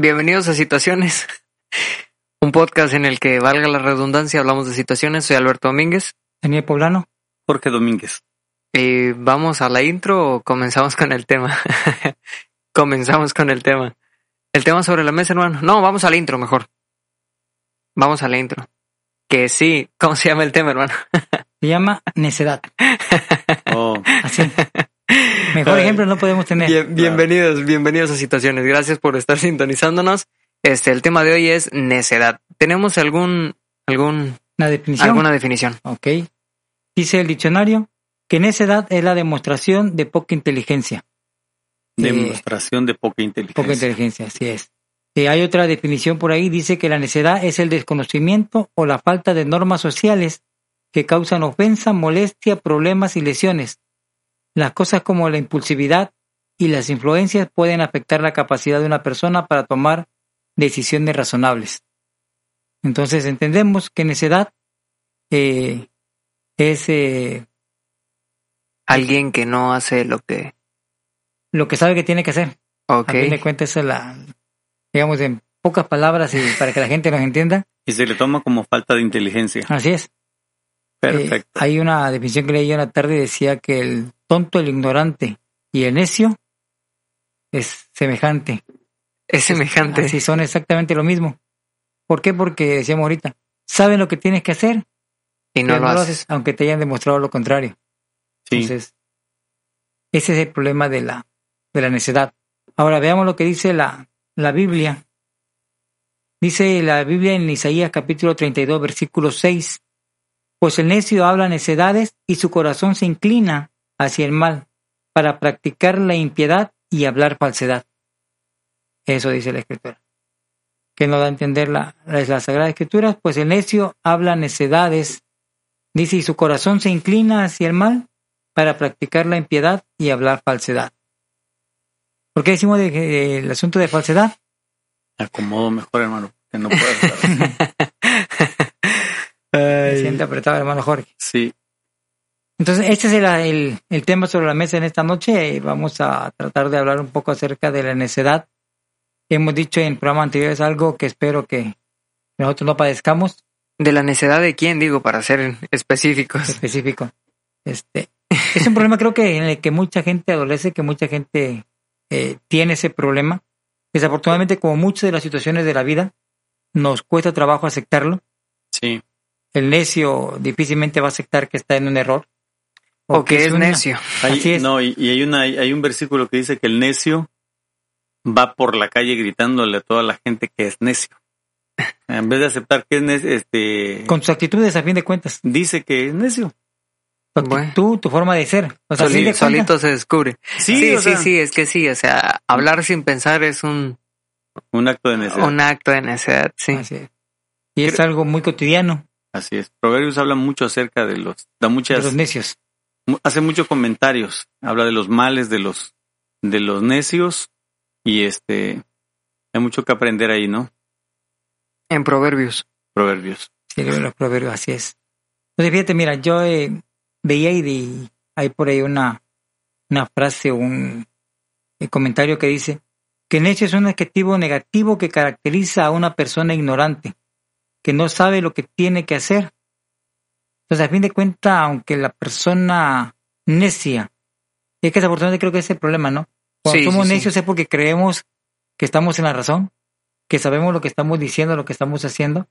Bienvenidos a Situaciones, un podcast en el que, valga la redundancia, hablamos de situaciones. Soy Alberto Domínguez. Daniel Poblano. Jorge Domínguez. ¿Y vamos a la intro o comenzamos con el tema? comenzamos con el tema. El tema sobre la mesa, hermano. No, vamos a la intro mejor. Vamos a la intro. Que sí, ¿cómo se llama el tema, hermano? Se llama necedad. Oh, Así. Mejor ejemplo no podemos tener. Bien- bienvenidos, bienvenidos a Situaciones. Gracias por estar sintonizándonos. Este, el tema de hoy es necedad. ¿Tenemos algún, algún, definición. alguna definición? Ok. Dice el diccionario que necedad es la demostración de poca inteligencia. demostración de poca inteligencia. Poca inteligencia, así es. Eh, hay otra definición por ahí, dice que la necedad es el desconocimiento o la falta de normas sociales que causan ofensa, molestia, problemas y lesiones. Las cosas como la impulsividad y las influencias pueden afectar la capacidad de una persona para tomar decisiones razonables. Entonces entendemos que necedad eh, es eh, Alguien que no hace lo que... lo que sabe que tiene que hacer. Ok. A fin de cuentas, es la, digamos, en pocas palabras y para que la gente nos entienda. Y se le toma como falta de inteligencia. Así es. Perfecto. Eh, hay una definición que leí en la tarde y decía que el tonto, el ignorante y el necio es semejante. Es semejante. Así son exactamente lo mismo. ¿Por qué? Porque decíamos ahorita, saben lo que tienes que hacer, y no lo haces. aunque te hayan demostrado lo contrario. sí. Entonces, ese es el problema de la, de la necedad. Ahora veamos lo que dice la, la Biblia. Dice la Biblia en Isaías capítulo 32, versículo 6. Pues el necio habla necedades y su corazón se inclina hacia el mal para practicar la impiedad y hablar falsedad. Eso dice la Escritura. Que no da a entender la, la, la Sagrada Escritura, pues el necio habla necedades, dice, y su corazón se inclina hacia el mal para practicar la impiedad y hablar falsedad. ¿Por qué decimos de, que, el asunto de falsedad? Me acomodo mejor, hermano, que no puedo. Se siente apretado, hermano Jorge. sí. Entonces, este es el, el, el tema sobre la mesa en esta noche. Vamos a tratar de hablar un poco acerca de la necedad. Hemos dicho en programas anteriores algo que espero que nosotros no padezcamos, ¿De la necedad de quién, digo, para ser específicos? específico. Este, es un problema creo que en el que mucha gente adolece, que mucha gente eh, tiene ese problema. Desafortunadamente, como muchas de las situaciones de la vida, nos cuesta trabajo aceptarlo. Sí. El necio difícilmente va a aceptar que está en un error. O que es una- necio. Hay- Así es. No, y, y hay, una, hay un versículo que dice que el necio va por la calle gritándole a toda la gente que es necio. En vez de aceptar que es necio, este, Con sus actitudes, a fin de cuentas. dice que es necio. Tu Bueno. actitud, tu forma de ser. O sea, a fin Soli- de cuentas, solito se descubre. Sí, Sí, sí, sea, sí, es que sí, o sea, hablar sin pensar es un, Un acto de necedad. un acto de necedad, sí. así es. Y es algo muy cotidiano Así es. Proverbios habla mucho acerca de los, da de muchas, los necios. hace muchos comentarios. Habla de los males de los, de los necios y este, hay mucho que aprender ahí, ¿no? En Proverbios. Proverbios. Sí, de los proverbios, así es. Entonces, fíjate, mira, yo eh, veía y de- hay por ahí una, una frase, un eh, comentario que dice que necio es un adjetivo negativo que caracteriza a una persona ignorante, que no sabe lo que tiene que hacer. Entonces, a fin de cuentas, aunque la persona necia, es que desafortunadamente creo que es el problema, ¿no? Cuando Sí, somos sí, sí. necios es porque creemos que estamos en la razón, que sabemos lo que estamos diciendo, lo que estamos haciendo,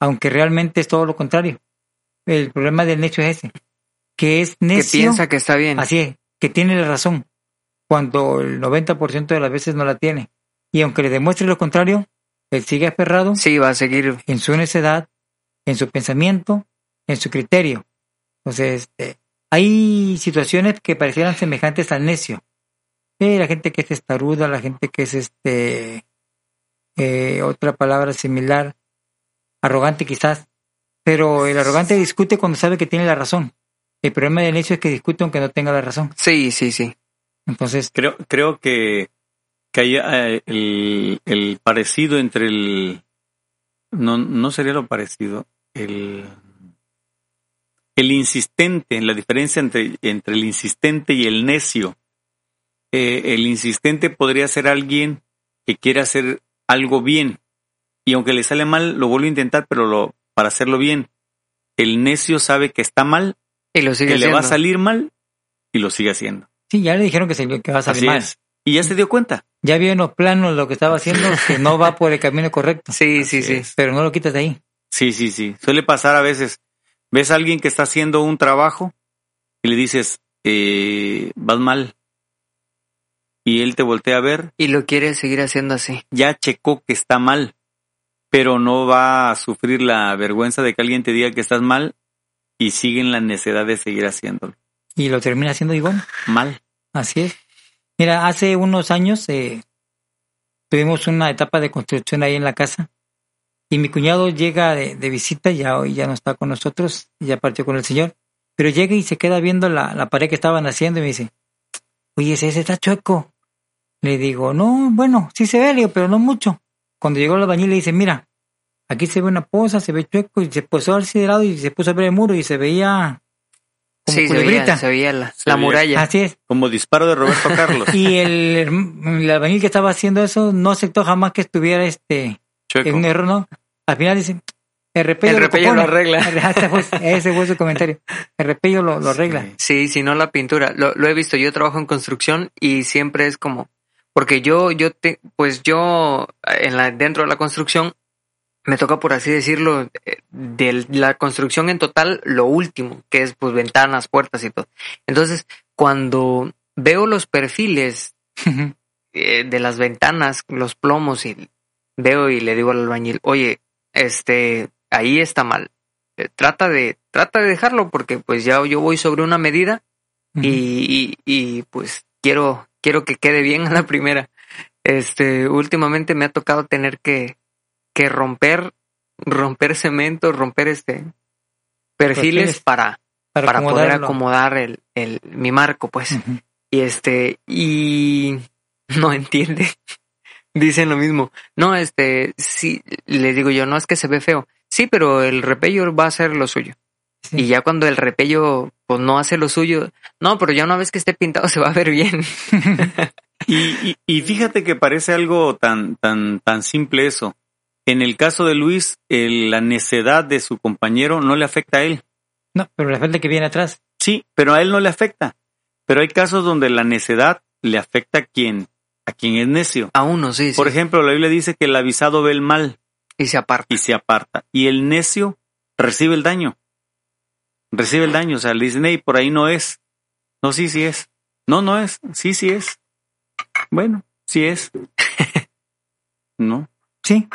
aunque realmente es todo lo contrario. El problema del necio es ese, que es Que necio, piensa que está bien. así es, que tiene la razón, cuando el 90% de las veces no la tiene. Y aunque le demuestre lo contrario, él sigue aferrado Sí, va a seguir. en su necedad, en su pensamiento, en su criterio. Entonces, este, hay situaciones que parecieran semejantes al necio. Eh, la gente que es testaruda, la gente que es este eh, otra palabra similar, arrogante quizás, pero el arrogante discute cuando sabe que tiene la razón. El problema del necio es que discute aunque no tenga la razón. Sí, sí, sí. Entonces, Creo, creo que, que hay eh, el, el parecido entre el... No, no sería lo parecido. El, el insistente, la diferencia entre, entre el insistente y el necio. Eh, el insistente podría ser alguien que quiere hacer algo bien y aunque le sale mal, lo vuelve a intentar, pero lo, para hacerlo bien. El necio sabe que está mal, Y lo sigue que le va a haciendo. salir mal y lo sigue haciendo. sí, ya le dijeron que, se, que va a salir Así mal. es. Y ya se dio cuenta. Ya vio en los planos lo que estaba haciendo, que no va por el camino correcto, Sí, sí, Así sí. es. pero no lo quitas de ahí. Sí, sí, sí. Suele pasar a veces. Ves a alguien que está haciendo un trabajo y le dices, eh, vas mal. Y él te voltea a ver, Y lo quiere seguir haciendo así. ya checó que está mal, pero no va a sufrir la vergüenza de que alguien te diga que estás mal y sigue en la necesidad de seguir haciéndolo. Y lo termina haciendo igual. Mal. Así es. Mira, hace unos años eh, tuvimos una etapa de construcción ahí en la casa y mi cuñado llega de, visita, ya hoy ya no está con nosotros, ya partió con el Señor, pero llega y se queda viendo la, la pared que estaban haciendo y me dice, oye, ese, está chueco. Le digo, no, bueno, sí se ve, pero no mucho. Cuando llegó el albañil le dice, mira, aquí se ve una poza, se ve chueco y se puso de lado y se puso a ver el muro y se veía como sí, se culebrita. veía, se veía la, Se la veía. muralla. Así es. Como disparo de Roberto Carlos. Y el, el albañil que estaba haciendo eso no aceptó jamás que estuviera este Chueco. en un error, ¿no? Al final dice, el repello, El repello compone". lo arregla. Ese fue, su comentario. El repello lo, lo arregla. Sí. Sí, si no la pintura. Lo, lo he visto, yo trabajo en construcción y siempre es como, porque yo, yo te, pues yo en la, dentro de la construcción me toca por así decirlo, eh, de la construcción en total, lo último, que es pues ventanas, puertas y todo. Entonces, cuando veo los perfiles eh, de las ventanas, los plomos y veo y le digo al albañil, oye, este, ahí está mal. Eh, Trata de, trata de dejarlo porque pues ya yo voy sobre una medida y, y, y, pues quiero, quiero que quede bien a la primera. Este, últimamente me ha tocado tener que, que romper, romper cemento, romper este perfiles, Perfiles. para, para, para poder acomodar el, el, mi marco, pues. Y este, y no entiende. Dicen lo mismo. No, este, sí, le digo yo, no es que se ve feo. Sí, pero el repello va a hacer lo suyo. Sí. Y ya cuando el repello, pues no hace lo suyo, no, pero ya una vez que esté pintado se va a ver bien. Y, y- y fíjate que parece algo tan, tan, tan simple eso. En el caso de Luis, el- la necedad de su compañero no le afecta a él. No, pero la falta que viene atrás. Sí, pero a él no le afecta. Pero hay casos donde la necedad le afecta a quien, a quien es necio. A uno, sí, sí. Por ejemplo, la Biblia dice que el avisado ve el mal y se aparta. y se aparta. Y el necio recibe el daño. Recibe el daño. O sea, le dicen, hey, por ahí no es. No, sí, sí es. No, no es. Sí, sí es. Bueno, sí es. no. Sí.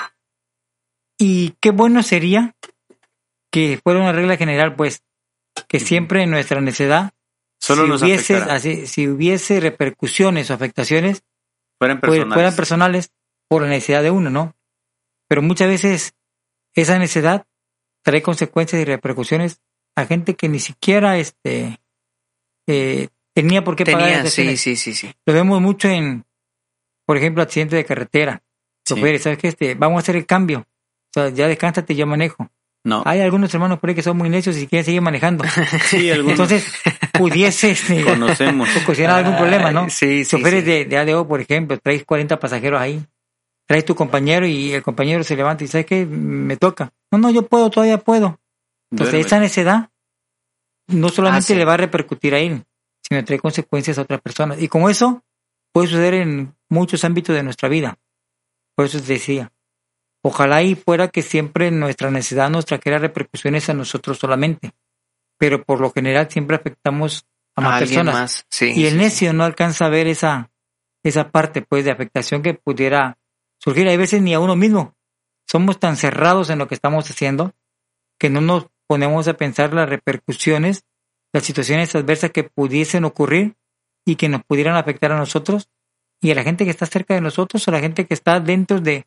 Y qué bueno sería que fuera una regla general, pues, que siempre en nuestra necedad, Solo si nos hubiese, así, si hubiese repercusiones o afectaciones, Fueran pues, personales. fueran personales por la necesidad de uno, ¿no? Pero muchas veces esa necesidad trae consecuencias y repercusiones a gente que ni siquiera este eh, tenía por qué pagar Tenía, esas sí, sí, sí, sí. Lo vemos mucho en, por ejemplo, accidentes de carretera. Sí. ¿sabes qué? Este, vamos a hacer el cambio. Sea, ya descánsate, yo manejo. No. Hay algunos hermanos por ahí que son muy necios y quieren seguir manejando. Sí, algunos Entonces, pudiese este, conocemos. ocasionar algún problema, ¿no? Sí, sí, Choferes sí. De, de ADO, por ejemplo, traes 40 pasajeros ahí. Traes tu compañero y el compañero se levanta y ¿sabes qué? Me toca. No, no, yo puedo, todavía puedo. Entonces, Duerme. esa necedad no solamente Ah, sí. le va a repercutir a él, sino trae consecuencias a otras personas. Y como eso puede suceder en muchos ámbitos de nuestra vida. Por eso te decía, ojalá y fuera que siempre nuestra necesidad nos trajera repercusiones a nosotros solamente. Pero por lo general siempre afectamos a más personas. más. Sí, Y el sí, necio no alcanza a ver esa, esa parte pues de afectación que pudiera surgir. Hay veces ni a uno mismo. Somos tan cerrados en lo que estamos haciendo que no nos ponemos a pensar las repercusiones, las situaciones adversas que pudiesen ocurrir y que nos pudieran afectar a nosotros y a la gente que está cerca de nosotros o a la gente que está dentro de,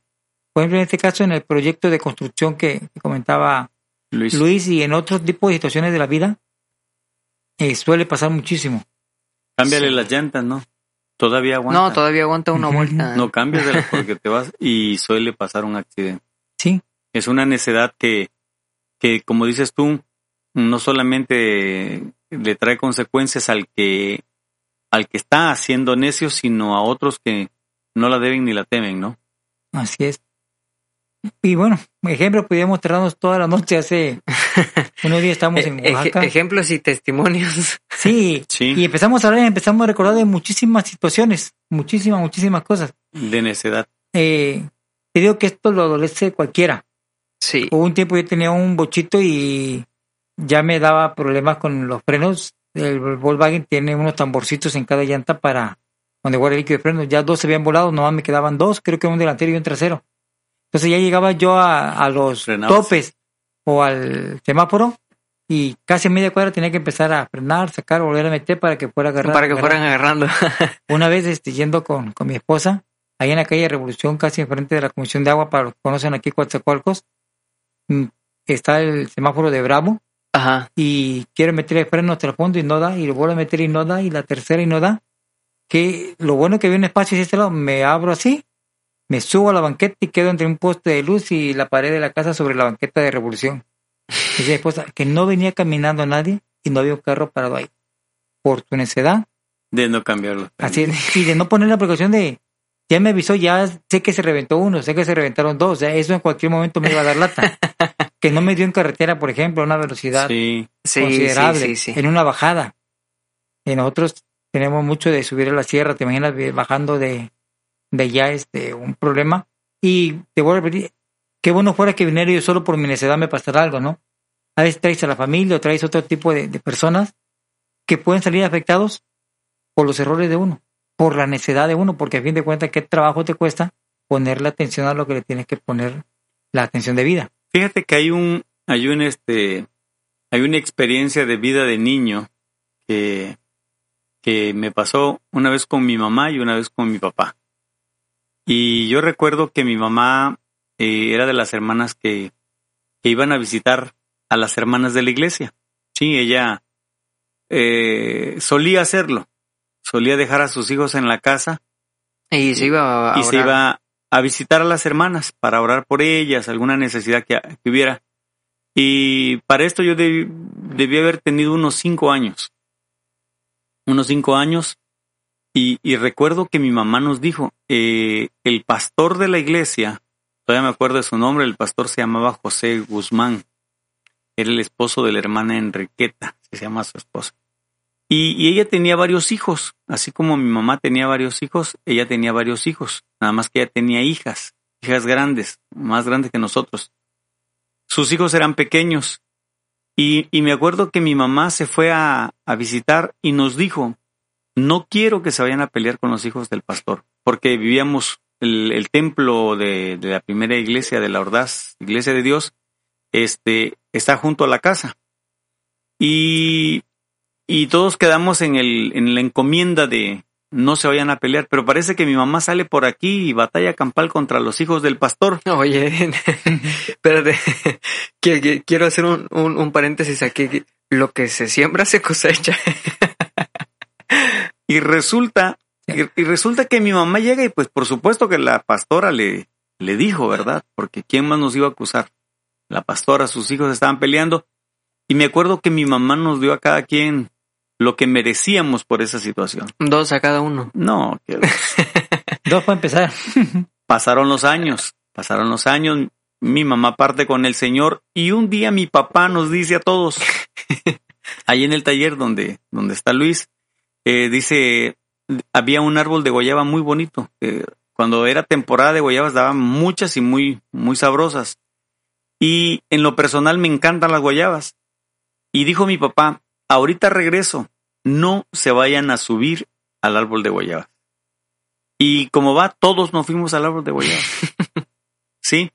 por ejemplo, en este caso, en el proyecto de construcción que, que comentaba Luis. Luis y en otros tipos de situaciones de la vida, eh, suele pasar muchísimo. Cámbiale las llantas, ¿no? Todavía aguanta. No, todavía aguanta una vuelta. No cámbiaselas porque te vas y suele pasar un accidente. Sí, Es una necedad que, que, como dices tú, no solamente le trae consecuencias al que, al que está haciendo necio, sino a otros que no la deben ni la temen, ¿no? así es. Y bueno, ejemplo, podríamos traernos toda la noche hace unos días estamos en Eh, eje- Oaxaca. ejemplos y testimonios. Sí, Sí. y empezamos a hablar, empezamos a recordar de muchísimas situaciones, muchísimas, muchísimas cosas. De necedad. Eh, te digo que esto lo adolece cualquiera. Sí. Hubo un tiempo yo tenía un bochito y ya me daba problemas con los frenos. El Volkswagen tiene unos tamborcitos en cada llanta para donde guarda el líquido de frenos. Ya dos se habían volado, nomás me quedaban dos, creo que un delantero y un trasero. Entonces ya llegaba yo a, a los Frenabas. topes o al semáforo y casi en media cuadra tenía que empezar a frenar, sacar, volver a meter para que fuera a agarrar. Para que fueran agarrando. Una vez este, yendo con, con mi esposa, ahí en la calle Revolución, casi enfrente de la Comisión de Agua, para los que conocen aquí Coatzacoalcos, mm, está el semáforo de Bravo Ajá. y quiero meter el freno hasta el fondo y no da, y lo vuelvo a meter y no da, y la tercera y no da. Que lo bueno que había un espacio de este lado, me abro así, me subo a la banqueta y quedo entre un poste de luz y la pared de la casa sobre la banqueta de Revolución. Dice mi esposa que no venía caminando nadie y no había un carro parado ahí. Por tu necedad, De no cambiarlo. Así es. Y de no poner la precaución de, ya me avisó, ya sé que se reventó uno, sé que se reventaron dos, o sea, eso en cualquier momento me iba a dar lata. que no me dio en carretera, por ejemplo, a una velocidad Sí. Sí, considerable, sí, sí, sí. en una bajada. Y nosotros tenemos mucho de subir a la sierra, te imaginas bajando de, de ya este, un problema. Y te vuelvo a repetir, qué bueno fuera que viniera yo solo por mi necesidad me pasara algo, ¿no? A veces traes a la familia o traes otro tipo de, personas que pueden salir afectados por los errores de uno, por la necedad de uno, porque a fin de cuentas, ¿qué trabajo te cuesta ponerle atención a lo que le tienes que poner la atención de vida? Fíjate que hay un, hay un este, hay una experiencia de vida de niño que, que me pasó una vez con mi mamá y una vez con mi papá. Y yo recuerdo que mi mamá eh, era de las hermanas que, que iban a visitar a las hermanas de la iglesia. Sí, ella eh, solía hacerlo. Solía dejar a sus hijos en la casa Y se iba a y se iba a visitar a las hermanas para orar por ellas, alguna necesidad que, que hubiera. Y para esto yo debí, debí haber tenido unos cinco años. Unos cinco años. Y, y recuerdo que mi mamá nos dijo, eh, el pastor de la iglesia, todavía me acuerdo de su nombre, el pastor se llamaba José Guzmán. Era el esposo de la hermana Enriqueta, se llama su esposa. Y, ella tenía varios hijos, así como mi mamá tenía varios hijos, ella tenía varios hijos, nada más que ella tenía hijas, hijas grandes, más grandes que nosotros. Sus hijos eran pequeños y, y me acuerdo que mi mamá se fue a visitar y nos dijo, no quiero que se vayan a pelear con los hijos del pastor, porque vivíamos el, el templo de, la primera iglesia de la Ordaz, iglesia de Dios, este, está junto a la casa. Y y todos quedamos en, el, en la encomienda de no se vayan a pelear, pero parece que mi mamá sale por aquí y batalla campal contra los hijos del pastor. Oye, espérate, quiero hacer un, un paréntesis aquí. Lo que se siembra se cosecha. Y resulta, y, y resulta que mi mamá llega y pues por supuesto que la pastora le, le dijo, ¿verdad? Porque ¿quién más nos iba a acusar? La pastora, sus hijos estaban peleando. Y me acuerdo que mi mamá nos dio a cada quien lo que merecíamos por esa situación. Dos a cada uno. No, que Dos para empezar. Pasaron los años, pasaron los años, mi mamá parte con el Señor y un día mi papá nos dice a todos, ahí en el taller donde, donde está Luis, eh, dice, había un árbol de guayaba muy bonito. eh, cuando era temporada de guayabas daban muchas y muy, muy sabrosas. Y en lo personal me encantan las guayabas. Y dijo mi papá, ahorita regreso, no se vayan a subir al árbol de guayabas. Y como va, todos nos fuimos al árbol de guayaba. sí.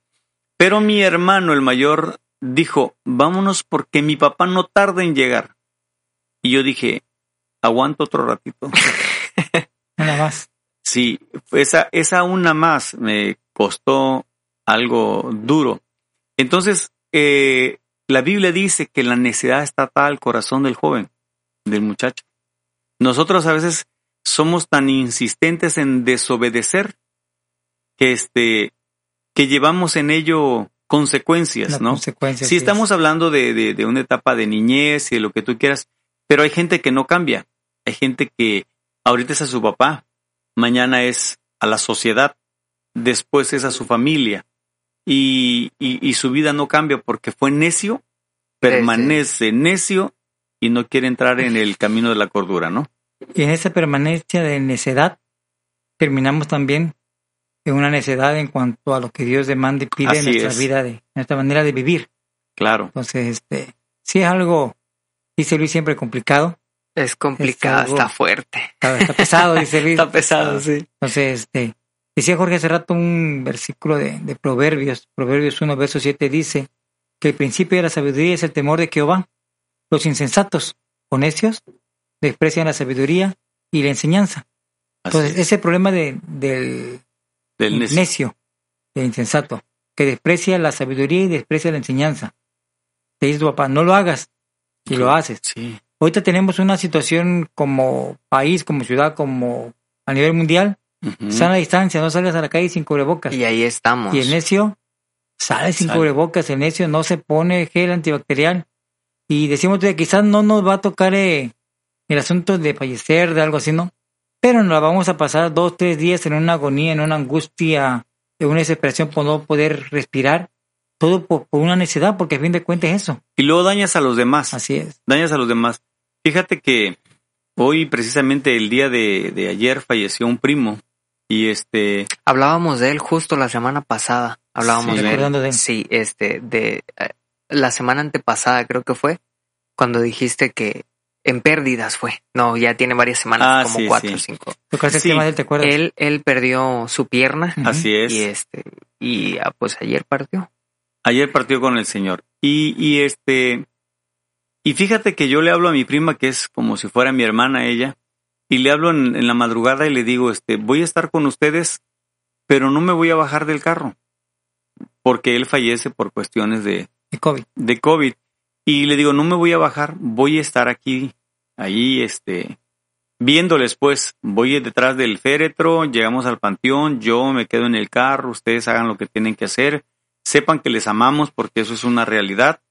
Pero mi hermano, el mayor, dijo, vámonos porque mi papá no tarda en llegar. Y yo dije, aguanto otro ratito. Nada más. Sí, esa, esa una más me costó algo duro. Entonces, eh, la Biblia dice que la necedad está atada al corazón del joven, del muchacho. Nosotros a veces somos tan insistentes en desobedecer que este que llevamos en ello consecuencias, ¿no? si estamos hablando de, de, de, una etapa de niñez y de lo que tú quieras, pero hay gente que no cambia. Hay gente que ahorita es a su papá, mañana es a la sociedad, después es a su familia y, y, su vida no cambia porque fue necio, permanece necio y no quiere entrar en el camino de la cordura, ¿no? Y en esa permanencia de necedad terminamos también en una necedad en cuanto a lo que Dios demanda y pide en nuestra vida, de nuestra manera de vivir. Claro. Entonces, este, sí es algo, dice Luis, siempre complicado. Es complicado, está fuerte. Está, pesado, dice Luis. está pesado, sí. Entonces, este, decía Jorge hace rato un versículo de, de Proverbios, Proverbios 1, verso 7 dice que el principio de la sabiduría es el temor de Jehová. Los insensatos o necios desprecian la sabiduría y la enseñanza. Entonces, ese problema de, del, del necio. del insensato, que desprecia la sabiduría y desprecia la enseñanza. Te dice tu papá, no lo hagas, y lo haces. Sí. Ahorita tenemos una situación como país, como ciudad, como a nivel mundial, sana distancia, no salgas a la calle sin cubrebocas. Y ahí estamos. Y el necio sale sin cubrebocas, el necio no se pone gel antibacterial. Y decimos que quizás no nos va a tocar eh, el asunto de fallecer, de algo así, ¿no? Pero nos la vamos a pasar dos, tres días en una agonía, en una angustia, en una desesperación por no poder respirar. Todo por, una necesidad, porque a fin de cuentas es eso. Y luego dañas a los demás. Así es. Dañas a los demás. Fíjate que hoy, precisamente el día de, ayer, falleció un primo. Y este. Hablábamos de él justo la semana pasada. Hablábamos de, él. Sí, este, de eh, la semana antepasada creo que fue, cuando dijiste que en pérdidas fue. No, ya tiene varias semanas, ah, como cuatro o cinco. Él, él perdió su pierna. Así es. Y este, y ah, pues ayer partió. Ayer partió con el Señor. Y, y este, y fíjate que yo le hablo a mi prima, que es como si fuera mi hermana ella, y le hablo en, la madrugada y le digo, este, voy a estar con ustedes, pero no me voy a bajar del carro, porque él fallece por cuestiones de, de COVID. De COVID. Y le digo, no me voy a bajar, voy a estar aquí, ahí, este, viéndoles pues, voy detrás del féretro, llegamos al panteón, yo me quedo en el carro, ustedes hagan lo que tienen que hacer, sepan que les amamos porque eso es una realidad.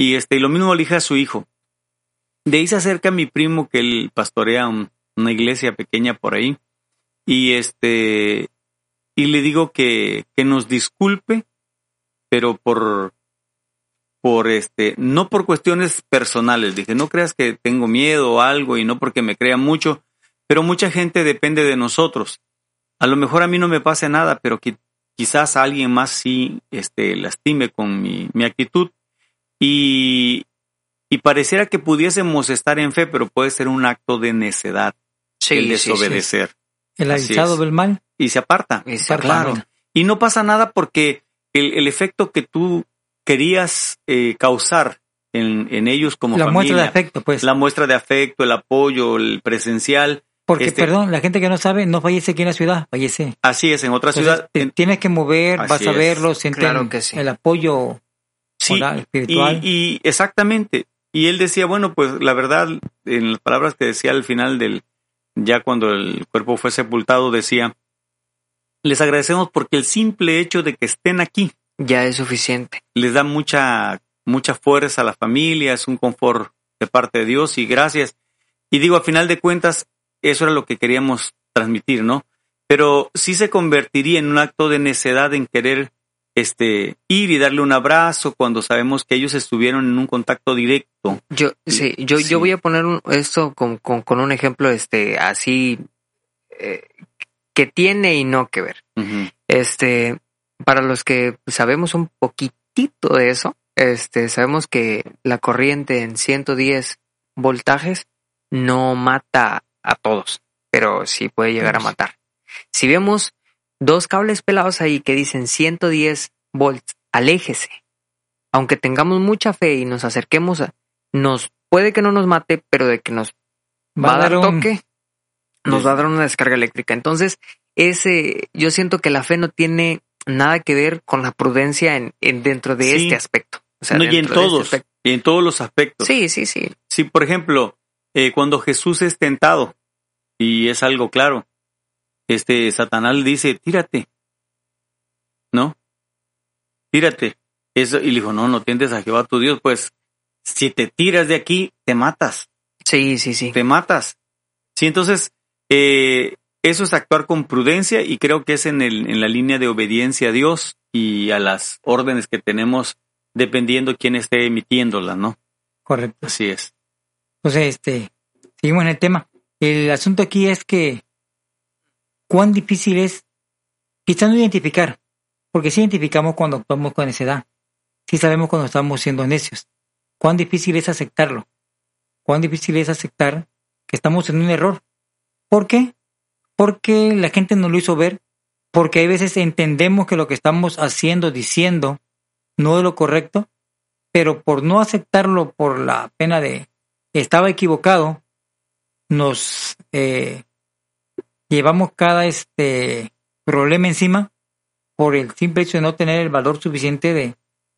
Y este, y lo mismo le dije a su hijo. De ahí se acerca mi primo que él pastorea una iglesia pequeña por ahí. Y este, y le digo que, que nos disculpe, pero por por este, no por cuestiones personales, dije, no creas que tengo miedo o algo y no porque me crea mucho, pero mucha gente depende de nosotros. A lo mejor a mí no me pase nada, pero que quizás alguien más sí este, lastime con mi, mi actitud y, y pareciera que pudiésemos estar en fe, pero puede ser un acto de necedad, el desobedecer. El avisado del mal. Y se aparta. Y claro. Y no pasa nada porque el, el efecto que tú querías eh, causar en, en, ellos como la muestra de afecto, pues. La muestra de afecto, el apoyo, el presencial. Porque, este perdón, la gente que no sabe no fallece aquí en la ciudad, fallece. Así es, en otra ciudad. tienes que mover, vas a verlo, sienten que el apoyo espiritual. Y, exactamente. Y él decía, bueno, pues la verdad, en las palabras que decía al final del, ya cuando el cuerpo fue sepultado, decía, les agradecemos porque el simple hecho de que estén aquí ya es suficiente. Les da mucha, mucha fuerza a la familia, es un confort de parte de Dios y gracias. Y digo, a final de cuentas, eso era lo que queríamos transmitir, ¿no? Pero sí se convertiría en un acto de necedad en querer este, ir y darle un abrazo cuando sabemos que ellos estuvieron en un contacto directo. Yo, sí, yo, yo voy a poner esto con, con, un ejemplo este, así eh, que tiene y no que ver. Este, para los que sabemos un poquitito de eso, este, sabemos que la corriente en 110 voltajes no mata a todos, pero sí puede llegar a matar. Si vemos dos cables pelados ahí que dicen 110 volts, aléjese. Aunque tengamos mucha fe y nos acerquemos, a, nos puede que no nos mate, pero de que nos va, a dar toque, nos va a dar una descarga eléctrica. Entonces, ese, yo siento que la fe no tiene nada que ver con la prudencia en, en dentro de Sí. este aspecto. O sea, No, y en este todos, y en todos los aspectos. Sí, sí, sí. Sí, por ejemplo, eh, cuando Jesús es tentado, y es algo claro, este Satanás le dice, tírate, ¿no? Tírate. Eso, y le dijo, no, no tientes a Jehová tu Dios, pues si te tiras de aquí, te matas, Sí, sí, sí. te matas. Sí, entonces, eh, eso es actuar con prudencia y creo que es en, el, en la línea de obediencia a Dios y a las órdenes que tenemos dependiendo quién esté emitiéndolas, ¿no? Correcto. Así es. Entonces, este, seguimos en el tema. El asunto aquí es que cuán difícil es, quizás no identificar, porque sí identificamos cuando actuamos con necedad, sí sabemos cuando estamos siendo necios. Cuán difícil es aceptarlo, cuán difícil es aceptar que estamos en un error. ¿Por qué? Porque la gente nos lo hizo ver, porque hay veces entendemos que lo que estamos haciendo, diciendo, no es lo correcto, pero por no aceptarlo por la pena de estaba equivocado, nos eh, llevamos cada este problema encima por el simple hecho de no tener el valor suficiente de,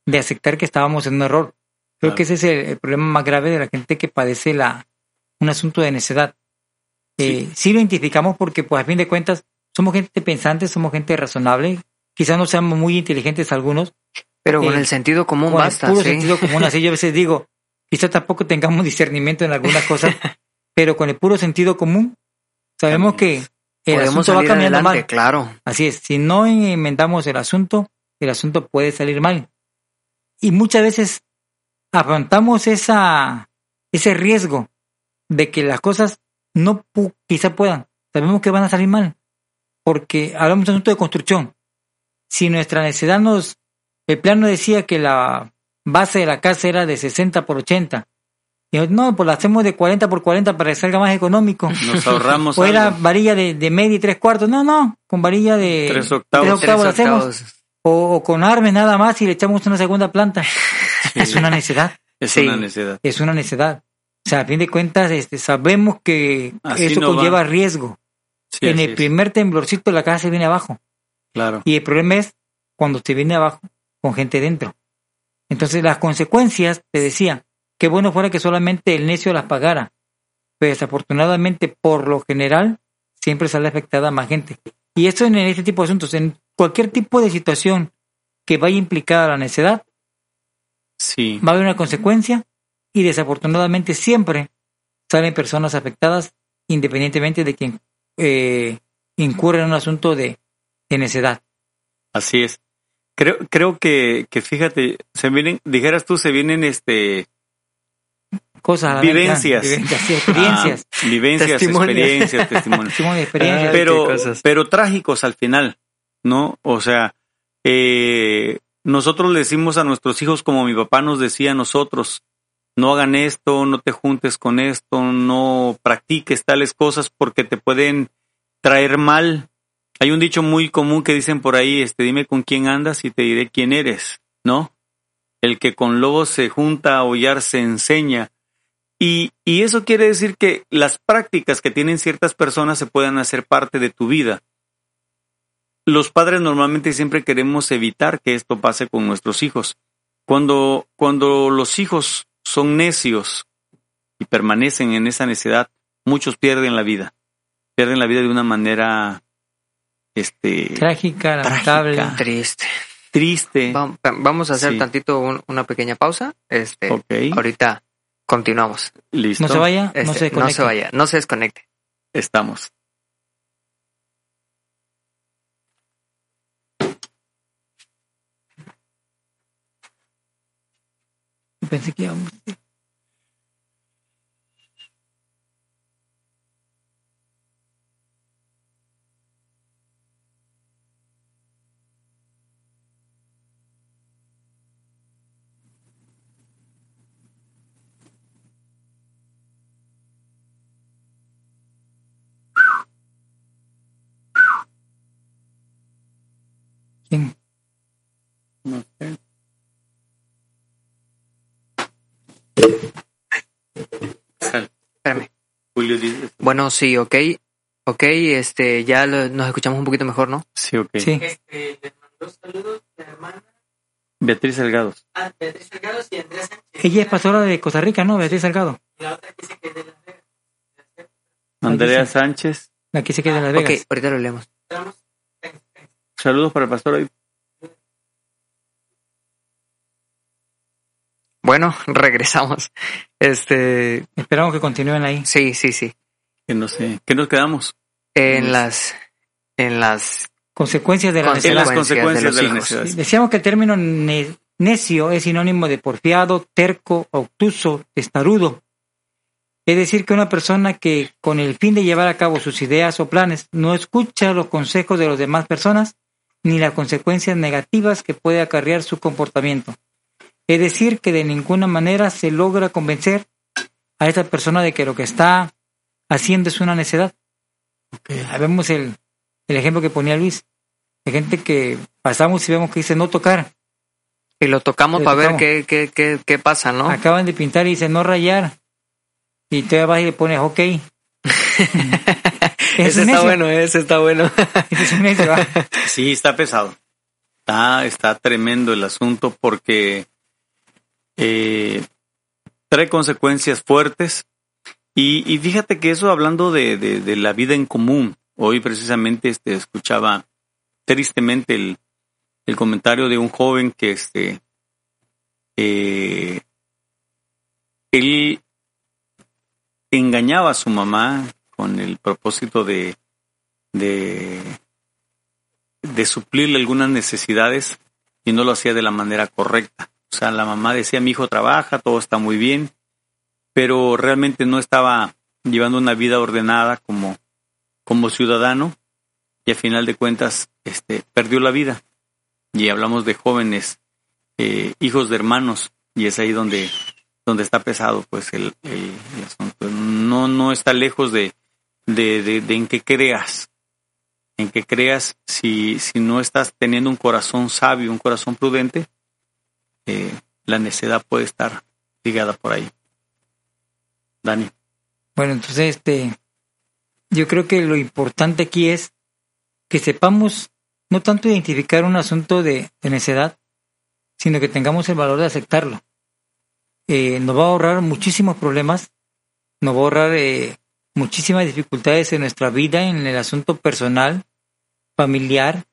de aceptar que estábamos en un error. Creo Claro. que ese es el, el problema más grave de la gente que padece la un asunto de necedad. Eh, sí. lo identificamos porque, pues, a fin de cuentas, somos gente pensante, somos gente razonable. Quizás no seamos muy inteligentes algunos, Pero con Eh, el sentido común con basta. el puro sí. sentido común. Así yo a veces digo, quizá tampoco tengamos discernimiento en algunas cosas, pero con el puro sentido común sabemos que el Podemos asunto va cambiando adelante, mal. claro. Así es, si no inventamos el asunto, el asunto puede salir mal. Y muchas veces afrontamos esa, ese riesgo de que las cosas no pu- quizá puedan. Sabemos que van a salir mal. Porque hablamos de un asunto de construcción. Si nuestra necesidad nos... El plano decía que la base de la casa era de 60 por 80. Y no, pues la hacemos de 40 por 40 para que salga más económico. Nos ahorramos O era algo. varilla de, de media y tres cuartos. No, no, con varilla de Tres octavos. tres octavos Tres hacemos. O, o con armes nada más y le echamos una segunda planta. Es una necedad, Es Sí. una necesidad. es una necedad. O sea, a fin de cuentas, este, sabemos que Así eso no va. conlleva riesgo. Sí, en el es. primer temblorcito la casa se viene abajo. Claro. Y el problema es cuando se viene abajo con gente dentro. Entonces las consecuencias, te decía, qué bueno fuera que solamente el necio las pagara. Pero desafortunadamente, por lo general, siempre sale afectada más gente. Y esto en este tipo de asuntos, en cualquier tipo de situación que vaya implicada la necedad, Sí. va a haber una consecuencia y desafortunadamente siempre salen personas afectadas independientemente de quien eh, incurre en un asunto de, de necedad. Así es. Creo, creo que, que fíjate, se vienen, dijeras tú, se vienen este Cosas a la mente, Vivencias. vivencias, sí, experiencias, ah, vivencias, Testimonios. experiencias, testimonios. testimonio de experiencias. Ay, pero, pero trágicos al final, ¿no? O sea, eh, nosotros le decimos a nuestros hijos como mi papá nos decía a nosotros, no hagan esto, no te juntes con esto, no practiques tales cosas porque te pueden traer mal. Hay un dicho muy común que dicen por ahí, este, dime con quién andas y te diré quién eres, ¿no? El que con lobos se junta a hollar se enseña. Y, y eso quiere decir que las prácticas que tienen ciertas personas se puedan hacer parte de tu vida. Los padres normalmente siempre queremos evitar que esto pase con nuestros hijos. Cuando, cuando los hijos son necios y permanecen en esa necedad, muchos pierden la vida. Pierden la vida de una manera este, Trágica, lamentable. Trágica. Triste. triste. Va- Vamos a hacer Sí. tantito un- una pequeña pausa. Este, Ok, Ahorita continuamos. listo. No se vaya, no Este, se no se desconecte. vaya, no se desconecte. Estamos. Pensé que íbamos. ¿Quién? No sé. Sal. Espérame. Julio dice, Bueno, sí, ok. Ok, este, ya lo- nos escuchamos un poquito mejor, ¿no? Sí, ok. Sí. Este, les mandó saludos la hermana Beatriz Salgado y Andrea Sánchez. Ella es pastora de Costa Rica, ¿no? Beatriz Salgado. La otra dice que es de Las Vegas. Andrea. Sánchez. La que se queda en Las Vegas. Ok, ahorita lo leemos. Saludos para el pastor Bueno, regresamos. Este, Esperamos que continúen ahí. sí, sí, sí. Que no sé. ¿Qué nos quedamos? En las, en las Consecuencias de la necedad. las Consecuencias de de, los la necesidad. Decíamos que el término ne- necio es sinónimo de porfiado, terco, obtuso, testarudo. Es decir, que una persona que con el fin de llevar a cabo sus ideas o planes no escucha los consejos de las demás personas ni las consecuencias negativas que puede acarrear su comportamiento. Es decir, que de ninguna manera se logra convencer a esta persona de que lo que está haciendo es una necedad. Ahí Vemos el, el ejemplo que ponía Luis. Hay gente que pasamos y vemos que dice no tocar. y lo tocamos Lo para ver qué, qué, qué, qué pasa, ¿no? Acaban de pintar y dice no rayar. Y te vas y le pones ok. Ese está necio. bueno, ese está bueno. Ese es un necio, ¿va? Sí, está pesado. Está, está tremendo el asunto porque eh, trae consecuencias fuertes. Y, fíjate que eso hablando de, de- de la vida en común, hoy precisamente este, escuchaba tristemente el, el comentario de un joven que este, eh, él engañaba a su mamá con el propósito de, de de suplirle algunas necesidades y no lo hacía de la manera correcta. O sea, la mamá decía, mi hijo trabaja, todo está muy bien, pero realmente no estaba llevando una vida ordenada como, como ciudadano y a final de cuentas este, perdió la vida. Y hablamos de jóvenes, eh, hijos de hermanos, y es ahí donde, donde está pesado pues el, el- asunto. No, no está lejos de, de, de, en que creas en que creas, si, si no estás teniendo un corazón sabio, un corazón prudente, eh, la necedad puede estar ligada por ahí. Dani. Bueno, entonces este yo creo que lo importante aquí es que sepamos no tanto identificar un asunto de, de necedad, sino que tengamos el valor de aceptarlo. Eh, nos va a ahorrar muchísimos problemas, nos va a ahorrar eh, muchísimas dificultades en nuestra vida, en el asunto personal, familiar,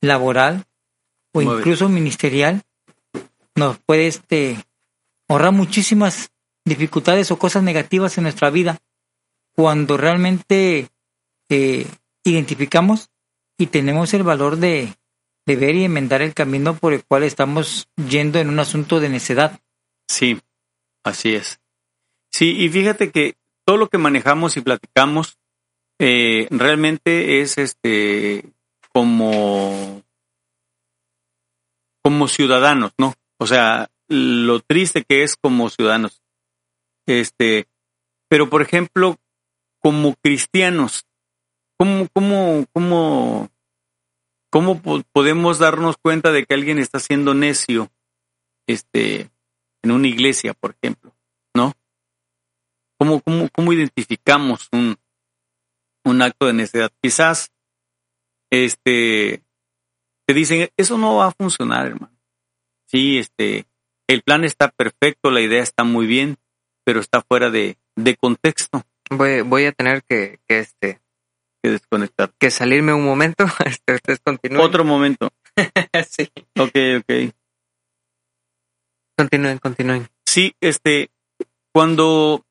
laboral o Muy bien. incluso ministerial. Nos puede este, ahorrar muchísimas dificultades o cosas negativas en nuestra vida cuando realmente eh, identificamos y tenemos el valor de, ver y enmendar el camino por el cual estamos yendo en un asunto de necedad. Sí, así es. Sí, y fíjate que todo lo que manejamos y platicamos eh, realmente es este como como ciudadanos, ¿no? O sea, lo triste que es como ciudadanos. Este, pero por ejemplo, como cristianos, ¿cómo, cómo, cómo, cómo po- podemos darnos cuenta de que alguien está siendo necio, este, en una iglesia, por ejemplo, ¿no? ¿Cómo, cómo, cómo identificamos un, un acto de necedad? Quizás, este, te dicen, eso no va a funcionar, hermano. Sí, este, el plan está perfecto, la idea está muy bien, pero está fuera de, de contexto Voy, voy a tener que, que, este, que desconectar. que salirme un momento. Este, ustedes continúen. Otro momento. sí. Ok, ok. Continúen, continúen. Sí, este, cuando,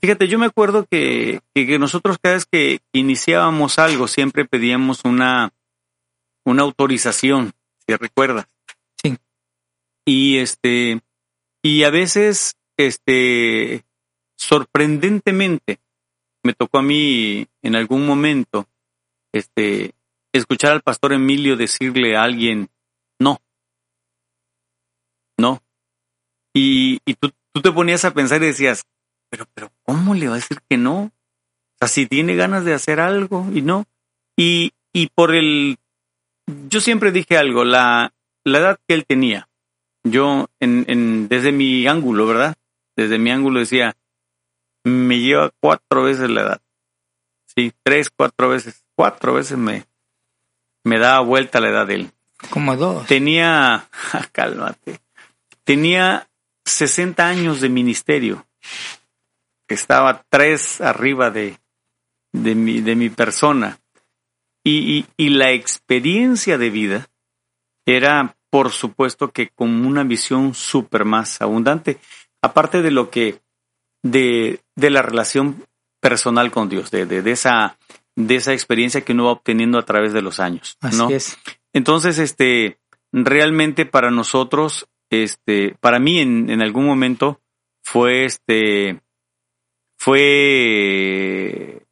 fíjate, yo me acuerdo que, que, que nosotros cada vez que iniciábamos algo siempre pedíamos una, una autorización, si recuerdas. Y este, y a veces, este, sorprendentemente, me tocó a mí en algún momento, este, escuchar al pastor Emilio decirle a alguien, no, no, y, y tú, tú te ponías a pensar y decías, pero, pero, ¿cómo le va a decir que no? O sea, si tiene ganas de hacer algo y no. Y, y por el, yo siempre dije algo, la, la edad que él tenía, yo en, en, desde mi ángulo, ¿verdad? Desde mi ángulo decía, me lleva cuatro veces la edad. Sí, tres, cuatro veces, cuatro veces me, me daba vuelta la edad de él. Como dos. Tenía, cálmate, tenía 60 años de ministerio. Estaba tres arriba de, de, mi, de mi persona. Y, y, y la experiencia de vida era, por supuesto, que con una visión súper más abundante. Aparte de lo que, de, de la relación personal con Dios, de, de, de, esa, de esa experiencia que uno va obteniendo a través de los años. Así ¿no? es. Entonces, este, realmente para nosotros, este, para mí en, en algún momento fue este, fue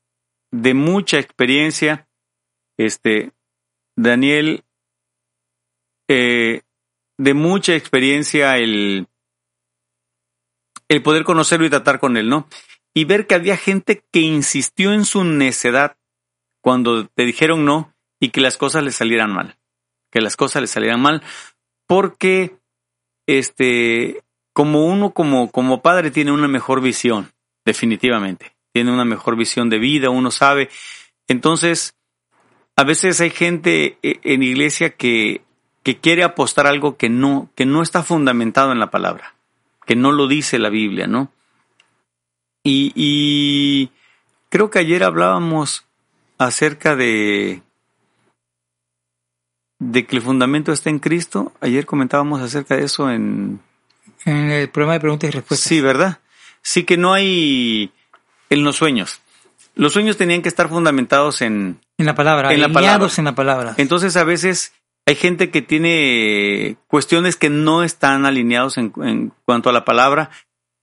de mucha experiencia. Este, Daniel, de mucha experiencia el, el poder conocerlo y tratar con él, ¿no? Y ver que había gente que insistió en su necedad cuando te dijeron no y que las cosas le salieran mal. Que las cosas le salieran mal porque este como uno como como padre tiene una mejor visión, definitivamente. Tiene una mejor visión de vida, uno sabe. Entonces, a veces hay gente eh, en iglesia que que quiere apostar algo que no que no está fundamentado en la palabra, que no lo dice la Biblia, ¿no? Y, y creo que ayer hablábamos acerca de de que el fundamento está en Cristo. Ayer comentábamos acerca de eso en... En el programa de preguntas y respuestas. Sí, ¿verdad? Sí que no hay en los sueños. Los sueños tenían que estar fundamentados en... En la palabra, En la palabra. en la palabra. Entonces a veces hay gente que tiene cuestiones que no están alineados en, cuanto a la palabra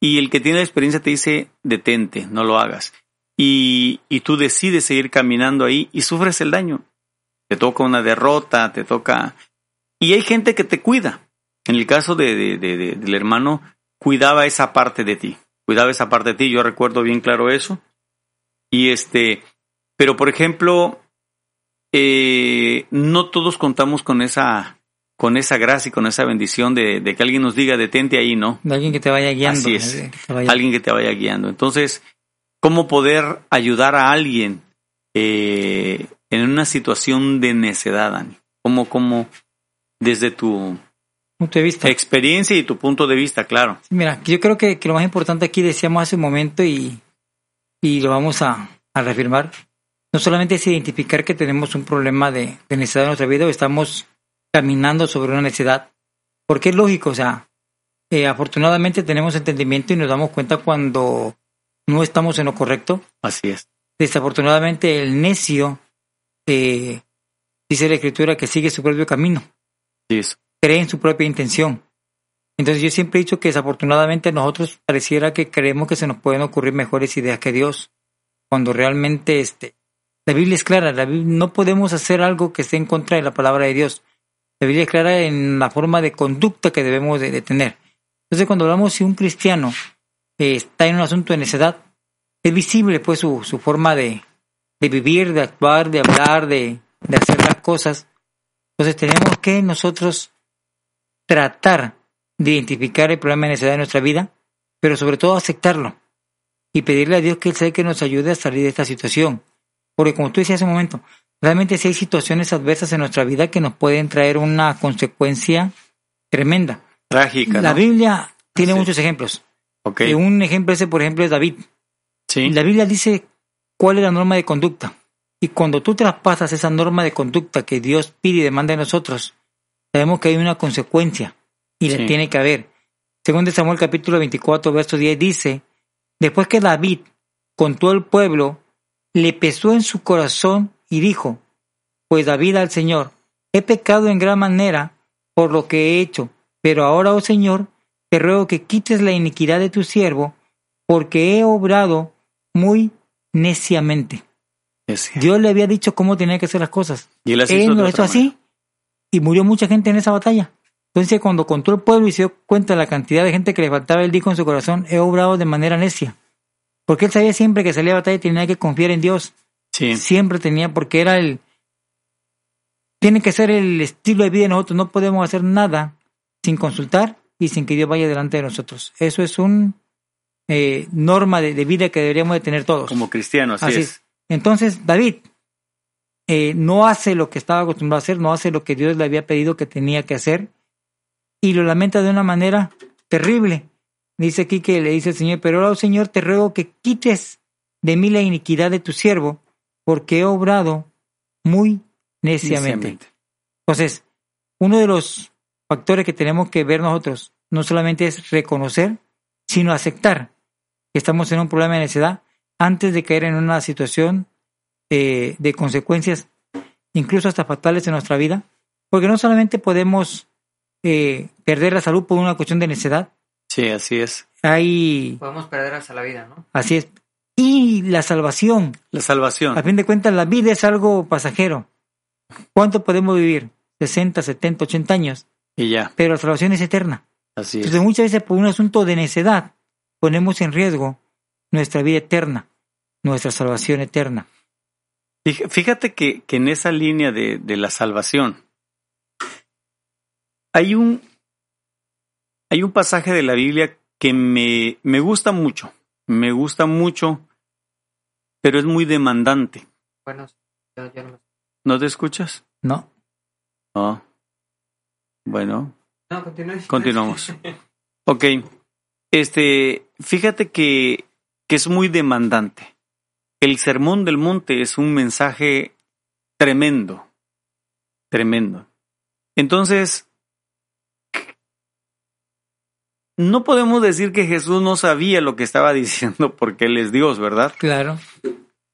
y el que tiene la experiencia te dice, detente, no lo hagas. Y, y tú decides seguir caminando ahí y sufres el daño. Te toca una derrota, te toca... Y hay gente que te cuida. En el caso de- de- del hermano, cuidaba esa parte de ti. Cuidaba esa parte de ti. Yo recuerdo bien claro eso. Y este, pero por ejemplo, eh, no todos contamos con esa, con esa gracia y con esa bendición de, de que alguien nos diga detente ahí, ¿no? De alguien que te vaya guiando. Así es. eh, que te vaya- Alguien que te vaya guiando. Entonces, ¿cómo poder ayudar a alguien eh, en una situación de necedad, Dani? ¿Cómo, cómo, desde tu punto de vista. experiencia y tu punto de vista, claro? Mira, yo creo que, que lo más importante aquí decíamos hace un momento y, y lo vamos a, a reafirmar. No solamente es identificar que tenemos un problema de, de necesidad en nuestra vida o estamos caminando sobre una necesidad, porque es lógico, o sea, eh, afortunadamente tenemos entendimiento y nos damos cuenta cuando no estamos en lo correcto. Así es. Desafortunadamente el necio, eh, dice la escritura, que sigue su propio camino Sí, eso. cree en su propia intención. Entonces yo siempre he dicho que desafortunadamente nosotros pareciera que creemos que se nos pueden ocurrir mejores ideas que Dios, cuando realmente este, la Biblia es clara, la Biblia- no podemos hacer algo que esté en contra de la palabra de Dios. La Biblia es clara en la forma de conducta que debemos de, tener. Entonces cuando hablamos si un cristiano está en un asunto de necedad, es visible pues su, su forma de, de vivir, de actuar, de hablar, de, de hacer las cosas. Entonces tenemos que nosotros tratar de identificar el problema de necesidad de nuestra vida, pero sobre todo aceptarlo y pedirle a Dios que Él sea que nos ayude a salir de esta situación. Porque como tú decías hace un momento, realmente si hay situaciones adversas en nuestra vida que nos pueden traer una consecuencia tremenda. Trágica, La ¿no? Biblia tiene muchos ejemplos. Ok. Y un ejemplo ese, por ejemplo, es David. Sí. La Biblia dice cuál es la norma de conducta. Y cuando tú traspasas esa norma de conducta que Dios pide y demanda de nosotros, sabemos que hay una consecuencia y la Sí. tiene que haber. Según de Samuel capítulo 24, verso 10 dice, después que David con todo el pueblo le pesó en su corazón y dijo, pues David al Señor, he pecado en gran manera por lo que he hecho, pero ahora, oh Señor, te ruego que quites la iniquidad de tu siervo, porque he obrado muy neciamente. Dios le había dicho cómo tenía que hacer las cosas. Y él, lo hizo así y murió mucha gente en esa batalla. Entonces, cuando contó el pueblo y se dio cuenta de la cantidad de gente que le faltaba, él dijo en su corazón, he obrado de manera necia. Porque él sabía siempre que salía a batalla y tenía que confiar en Dios. Sí. Siempre tenía, porque era el... Tiene que ser el estilo de vida de nosotros. No podemos hacer nada sin consultar y sin que Dios vaya delante de nosotros. Eso es un eh, norma de, de vida que deberíamos de tener todos. Como cristiano, así, Así es. es. Entonces, David eh, no hace lo que estaba acostumbrado a hacer, no hace lo que Dios le había pedido que tenía que hacer y lo lamenta de una manera terrible. Dice aquí que le dice el Señor, pero ahora, oh Señor, te ruego que quites de mí la iniquidad de tu siervo, porque he obrado muy neciamente. Neciamente. Entonces, uno de los factores que tenemos que ver nosotros no solamente es reconocer, sino aceptar que estamos en un problema de necedad antes de caer en una situación eh, de consecuencias, incluso hasta fatales en nuestra vida, porque no solamente podemos eh, perder la salud por una cuestión de necedad, Sí, así es. hay, Podemos perder hasta la vida, ¿no? así es, y la salvación. La salvación. A fin de cuentas, la vida es algo pasajero. ¿Cuánto podemos vivir? 60, 70, 80 años, Y ya, pero la salvación es eterna. así es. Entonces muchas veces por un asunto de necedad ponemos en riesgo nuestra vida eterna, nuestra salvación eterna. Fíjate que, que en esa línea de, de la salvación hay un, hay un pasaje de la Biblia que me, me gusta mucho, me gusta mucho, pero es muy demandante. Bueno, yo, yo no. ¿No te escuchas? ¿No? No. Bueno, No, continúe. continuamos. Ok. Este, fíjate que, que es muy demandante. El sermón del monte es un mensaje tremendo. Tremendo. Entonces, no podemos decir que Jesús no sabía lo que estaba diciendo porque Él es Dios, ¿verdad? Claro.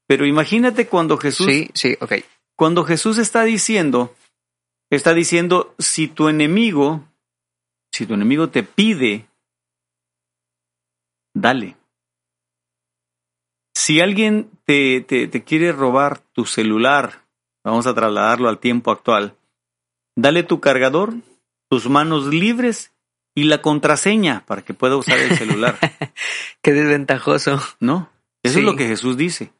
Pero imagínate cuando Jesús Sí, sí, ok. cuando Jesús está diciendo, está diciendo, si tu enemigo, si tu enemigo te pide, dale. Si alguien te, te, te quiere robar tu celular, vamos a trasladarlo al tiempo actual, dale tu cargador, tus manos libres y la contraseña para que pueda usar el celular. Qué desventajoso. ¿No? Eso Sí. es lo que Jesús dice.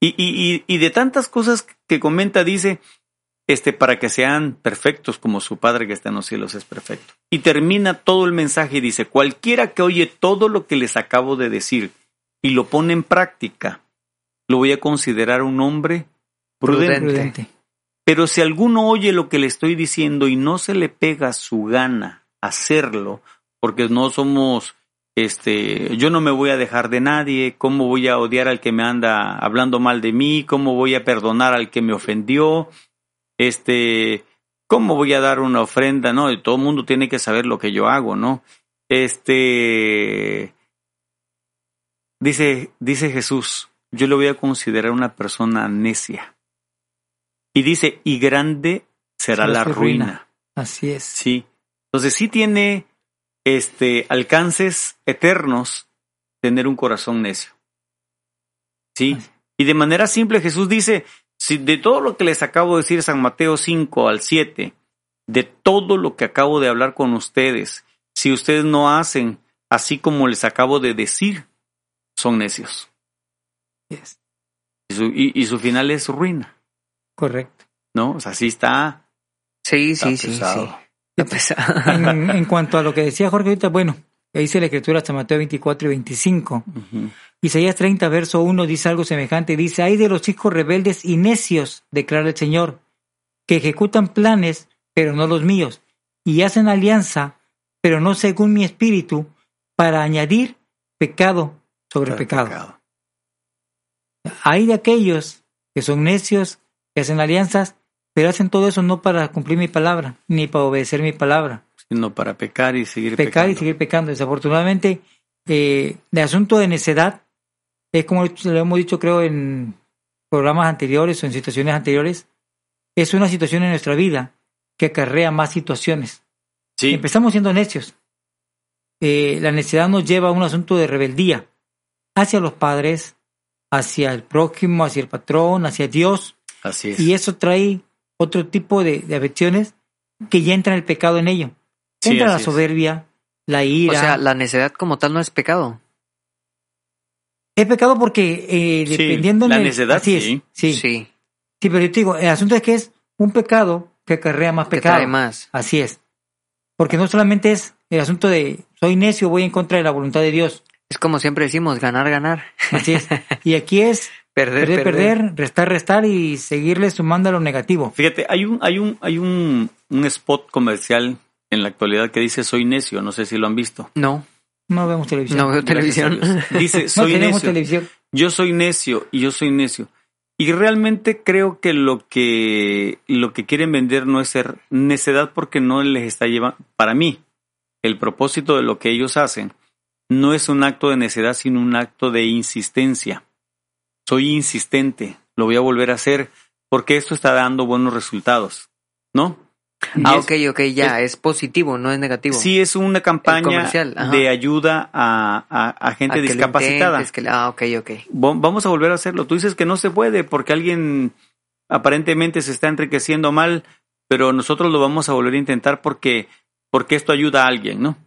Y, y, y, y de tantas cosas que comenta, dice, este, para que sean perfectos como su Padre que está en los cielos es perfecto. Y termina todo el mensaje y dice, cualquiera que oye todo lo que les acabo de decir y lo pone en práctica, lo voy a considerar un hombre prudente. Prudente. Pero si alguno oye lo que le estoy diciendo y no se le pega su gana hacerlo, porque no somos, este, yo no me voy a dejar de nadie, cómo voy a odiar al que me anda hablando mal de mí, cómo voy a perdonar al que me ofendió, este, cómo voy a dar una ofrenda, no, todo el mundo tiene que saber lo que yo hago, ¿no? Este, dice, dice Jesús, yo le voy a considerar una persona necia. Y dice, y grande será Será la ruina. ruina. Así es. Sí. Entonces sí tiene este alcances eternos tener un corazón necio. Sí. Así. Y de manera simple Jesús dice, si de todo lo que les acabo de decir San Mateo 5 al 7, de todo lo que acabo de hablar con ustedes, si ustedes no hacen así como les acabo de decir, son necios. Yes. Y su, y- y su final es ruina, Correcto. ¿no? O sea, sí está, Sí, está sí, sí, pesado. sí. En, en cuanto a lo que decía Jorge ahorita, bueno, dice la escritura hasta Mateo 24 y 25. Ujú. Isaías 30, verso 1 dice algo semejante. Dice, hay de los hijos rebeldes y necios, declara el Señor, que ejecutan planes, pero no los míos, y hacen alianza, pero no según mi espíritu, para añadir pecado sobre Está pecado. Hay de aquellos que son necios, que hacen alianzas, pero hacen todo eso no para cumplir mi palabra, ni para obedecer mi palabra. Sino para pecar y seguir pecar pecando. y seguir pecando. Desafortunadamente, eh, el asunto de necedad es como lo hemos dicho, creo, en programas anteriores o en situaciones anteriores, es una situación en nuestra vida que acarrea más situaciones. Sí, Empezamos siendo necios. Eh, la necedad nos lleva a un asunto de rebeldía hacia los padres, hacia el prójimo, hacia el patrón, hacia Dios, así es. y eso trae otro tipo de, de afecciones que ya entra el pecado en ello. Sí, Entra la es. soberbia, la O ira. sea, la necedad como tal no es pecado. Es pecado porque eh, Sí, dependiendo en la el- necedad, es, sí. sí. sí. Sí. pero yo te digo, el asunto es que es un pecado que acarrea más Que pecado. trae más. Así es. Porque no solamente es el asunto de soy necio, voy en contra de la voluntad de Dios. Es como siempre decimos, ganar, ganar. Así es. Y aquí es Perder, perder, perder, restar, restar y seguirle sumando a lo negativo. Fíjate, hay un, hay un, hay un, un spot comercial en la actualidad que dice soy necio, no sé si lo han visto. No, No vemos televisión. no veo televisión. Dice soy necio. televisión. Yo soy necio y yo soy necio. Y realmente creo que lo que lo que quieren vender no es ser necedad porque no les está llevando. Para mí, el propósito de lo que ellos hacen no es un acto de necedad, sino un acto de insistencia. Soy insistente, lo voy a volver a hacer porque esto está dando buenos resultados, ¿no? Ah, es- ok, ok, ya, es positivo, no es negativo. Sí, es una campaña de ayuda a, a- gente discapacitada. intentes, que le- ah, ok, ok. Vamos a volver a hacerlo. Tú dices que no se puede porque alguien aparentemente se está enriqueciendo mal, pero nosotros lo vamos a volver a intentar porque, porque esto ayuda a alguien, ¿no?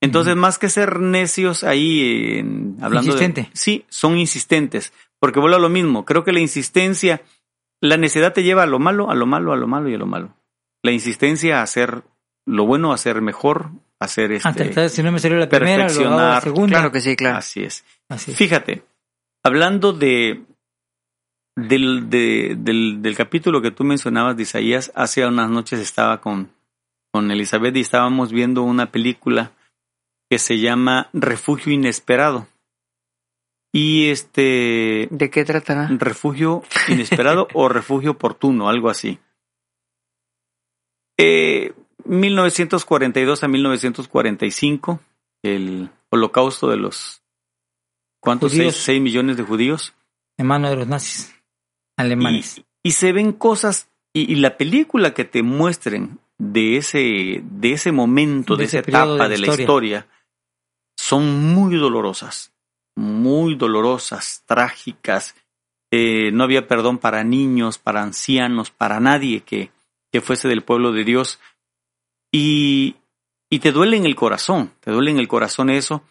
Entonces, más que ser necios ahí, en- hablando Insistente. de... Sí, son insistentes, porque vuelvo a lo mismo. Creo que la insistencia, la necedad te lleva a lo malo, a lo malo, a lo malo y a lo malo. La insistencia a hacer lo bueno, a hacer mejor, a hacer este... Ah, tratar, si no me salió la primera, lo hago la perfeccionar. segunda. Claro que sí, claro. Así es. Así. Fíjate, hablando de del, de- del, del capítulo que tú mencionabas de Isaías, hace unas noches estaba con, con Elizabeth y estábamos viendo una película que se llama Refugio Inesperado. Y este ¿De qué tratará? refugio inesperado o refugio oportuno, algo así. Eh, 1942 a 1945, el holocausto de los... ¿Cuántos? Judíos. Seis, seis millones de judíos. En mano de los nazis alemanes. Y, y se ven cosas, y, y la película que te muestren de ese, de ese momento, De de, ese esa etapa de la historia, son muy dolorosas, muy dolorosas, trágicas. Eh, no había perdón para niños, para ancianos, para nadie que, que fuese del pueblo de Dios. Y, y te duele en el corazón, te duele en el corazón eso.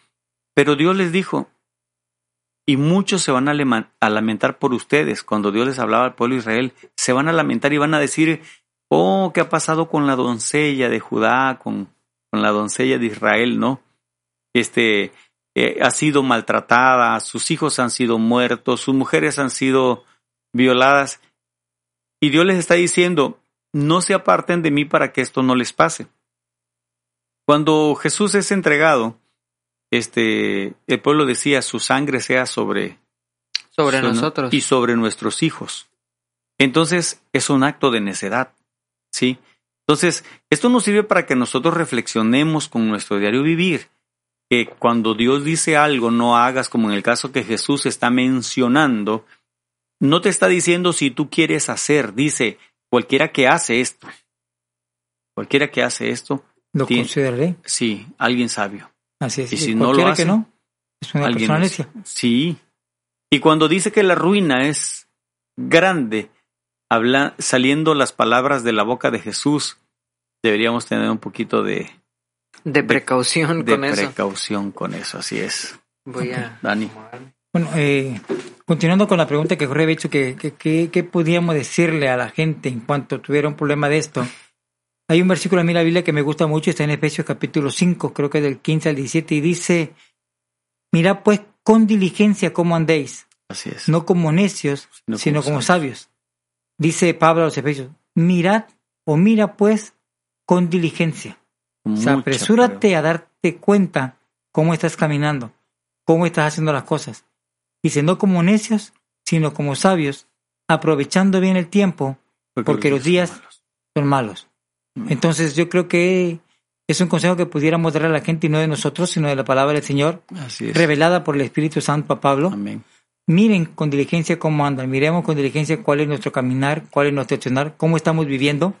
Pero Dios les dijo, y muchos se van a, a lamentar por ustedes. Cuando Dios les hablaba al pueblo de Israel, se van a lamentar y van a decir, oh, ¿qué ha pasado con la doncella de Judá, con, con la doncella de Israel, no? Este, eh, ha sido maltratada, sus hijos han sido muertos, sus mujeres han sido violadas. Y Dios les está diciendo, no se aparten de mí para que esto no les pase. Cuando Jesús es entregado, este, el pueblo decía, su sangre sea sobre, nosotros. y sobre nuestros hijos. Entonces, es un acto de necedad, ¿sí? Entonces, esto nos sirve para que nosotros reflexionemos con nuestro diario vivir, que cuando Dios dice algo, no hagas como en el caso que Jesús está mencionando, no te está diciendo si tú quieres hacer, dice, cualquiera que hace esto, cualquiera que hace esto, Lo tiene- consideraré. sí, alguien sabio. Así es. Y si no lo hace, que no, es una Alguien persona es- necia. Sí. Y cuando dice que la ruina es grande, habla, saliendo las palabras de la boca de Jesús, deberíamos tener un poquito de, de precaución de con eso. precaución con eso. Así es. Voy a. Dani. Bueno, eh, continuando con la pregunta que Jorge había hecho, que, que, que- ¿qué podíamos decirle a la gente en cuanto tuviera un problema de esto? Hay un versículo a mí en la Biblia que me gusta mucho, está en Efesios capítulo 5, creo que del 15 al 17, y dice, mirad pues con diligencia cómo andéis, Así es. no como necios, Sino sino como como sabios. Dice Pablo a los Efesios, mirad o mira pues con diligencia. O sea, apresúrate a darte cuenta cómo estás caminando, cómo estás haciendo las cosas. Dice, no como necios, sino como sabios, aprovechando bien el tiempo, porque los días son malos. son malos. Mm. Entonces yo creo que es un consejo que pudiéramos darle a la gente y no de nosotros, sino de la palabra del Señor, revelada por el Espíritu Santo a Pablo. Amén. Miren con diligencia cómo andan, miremos con diligencia cuál es nuestro caminar, cuál es nuestro accionar, cómo estamos viviendo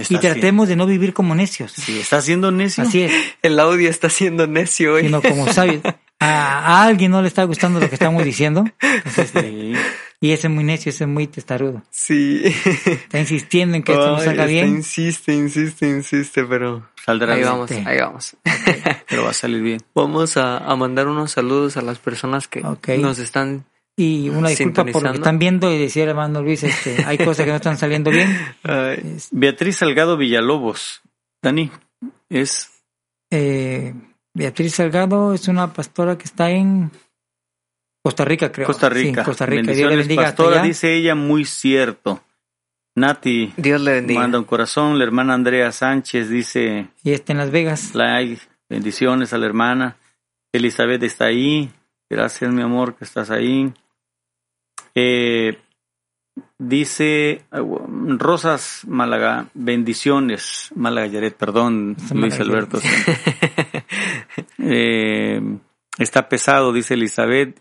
Está y tratemos de no vivir como necios. Sí, está siendo necio. Así es. El audio está siendo necio hoy. sino como sabios. A, a alguien no le está gustando lo que estamos diciendo Sí. y ese es muy necio, ese es muy testarudo. Sí. Está insistiendo en que esto no salga está bien. Insiste, insiste, insiste, pero. Saldrá Ahí bien, vamos, ahí vamos. pero va a salir bien. Vamos a, a mandar unos saludos a las personas que nos están. Y una disculpa por lo que están viendo y decía hermano Luis, este, hay cosas que no están saliendo bien. Ay, Es- Beatriz Salgado Villalobos. Dani, es eh, Beatriz Salgado es una pastora que está en Costa Rica, creo. Costa Rica. Sí, Costa Rica. Dios le Bendiciones, bendiga pastora, dice ella, muy cierto. Nati Dios le bendiga. manda un corazón. La hermana Andrea Sánchez dice, Y está en Las Vegas. like, bendiciones a la hermana. Elizabeth está ahí. Gracias, mi amor, que estás ahí. Eh, dice eh, Rosas Málaga, bendiciones. Málaga Yaret, perdón, Luis Alberto. sí. Eh, está pesado, dice Elizabeth.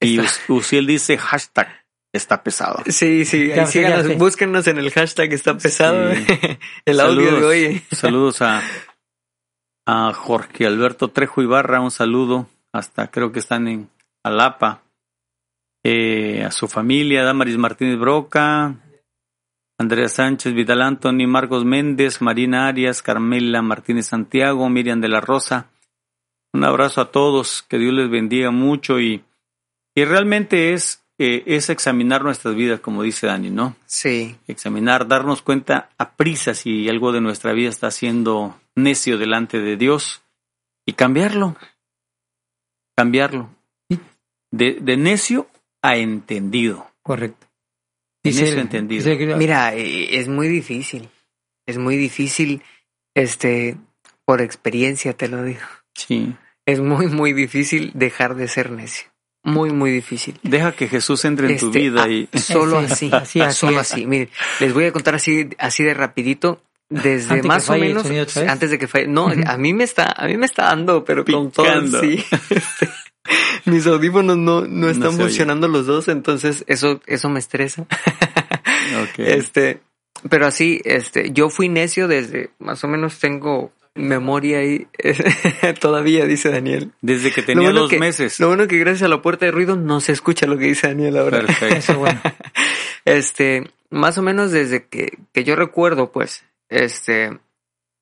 Y Us- Uciel dice hashtag está pesado. Sí, sí, ahí síganos, sé. búsquenos en el hashtag está pesado. Sí. el audio de hoy. Saludos a, a Jorge Alberto Trejo Ibarra, un saludo. Hasta creo que están en Alapa. Eh, a su familia, Damaris Martínez Broca, Andrea Sánchez Vidal Anthony, Marcos Méndez, Marina Arias, Carmela Martínez Santiago, Miriam de la Rosa. Un abrazo a todos, que Dios les bendiga mucho y, y realmente es, eh, es examinar nuestras vidas, como dice Dani, ¿no? Sí, examinar, darnos cuenta a prisa si algo de nuestra vida está siendo necio delante de Dios y cambiarlo. Cambiarlo. De, de necio a entendido. Correcto. En eso el- entendido. dice que- mira, eh, es muy difícil. Es muy difícil, este, por experiencia te lo digo. Sí. Es muy, muy difícil dejar de ser necio. Muy, muy difícil. Deja que Jesús entre en tu Este, vida ah, y Solo Sí, así, así, así solo así. Miren, les voy a contar así, así de rapidito. Desde Antes más o menos antes de que falle. No, a mí me está, a mí me está dando, pero con todo Picando. sí. Mis audífonos no, no están oye. funcionando los dos, entonces eso, eso me estresa. Este, pero así, este, yo fui necio desde más o menos tengo memoria ahí todavía, dice Daniel. desde que tenía bueno dos que- meses. Lo bueno que gracias a la puerta de ruido no se escucha lo que dice Daniel ahora. Perfecto. Eso bueno. Este, más o menos desde que, que yo recuerdo, pues, este,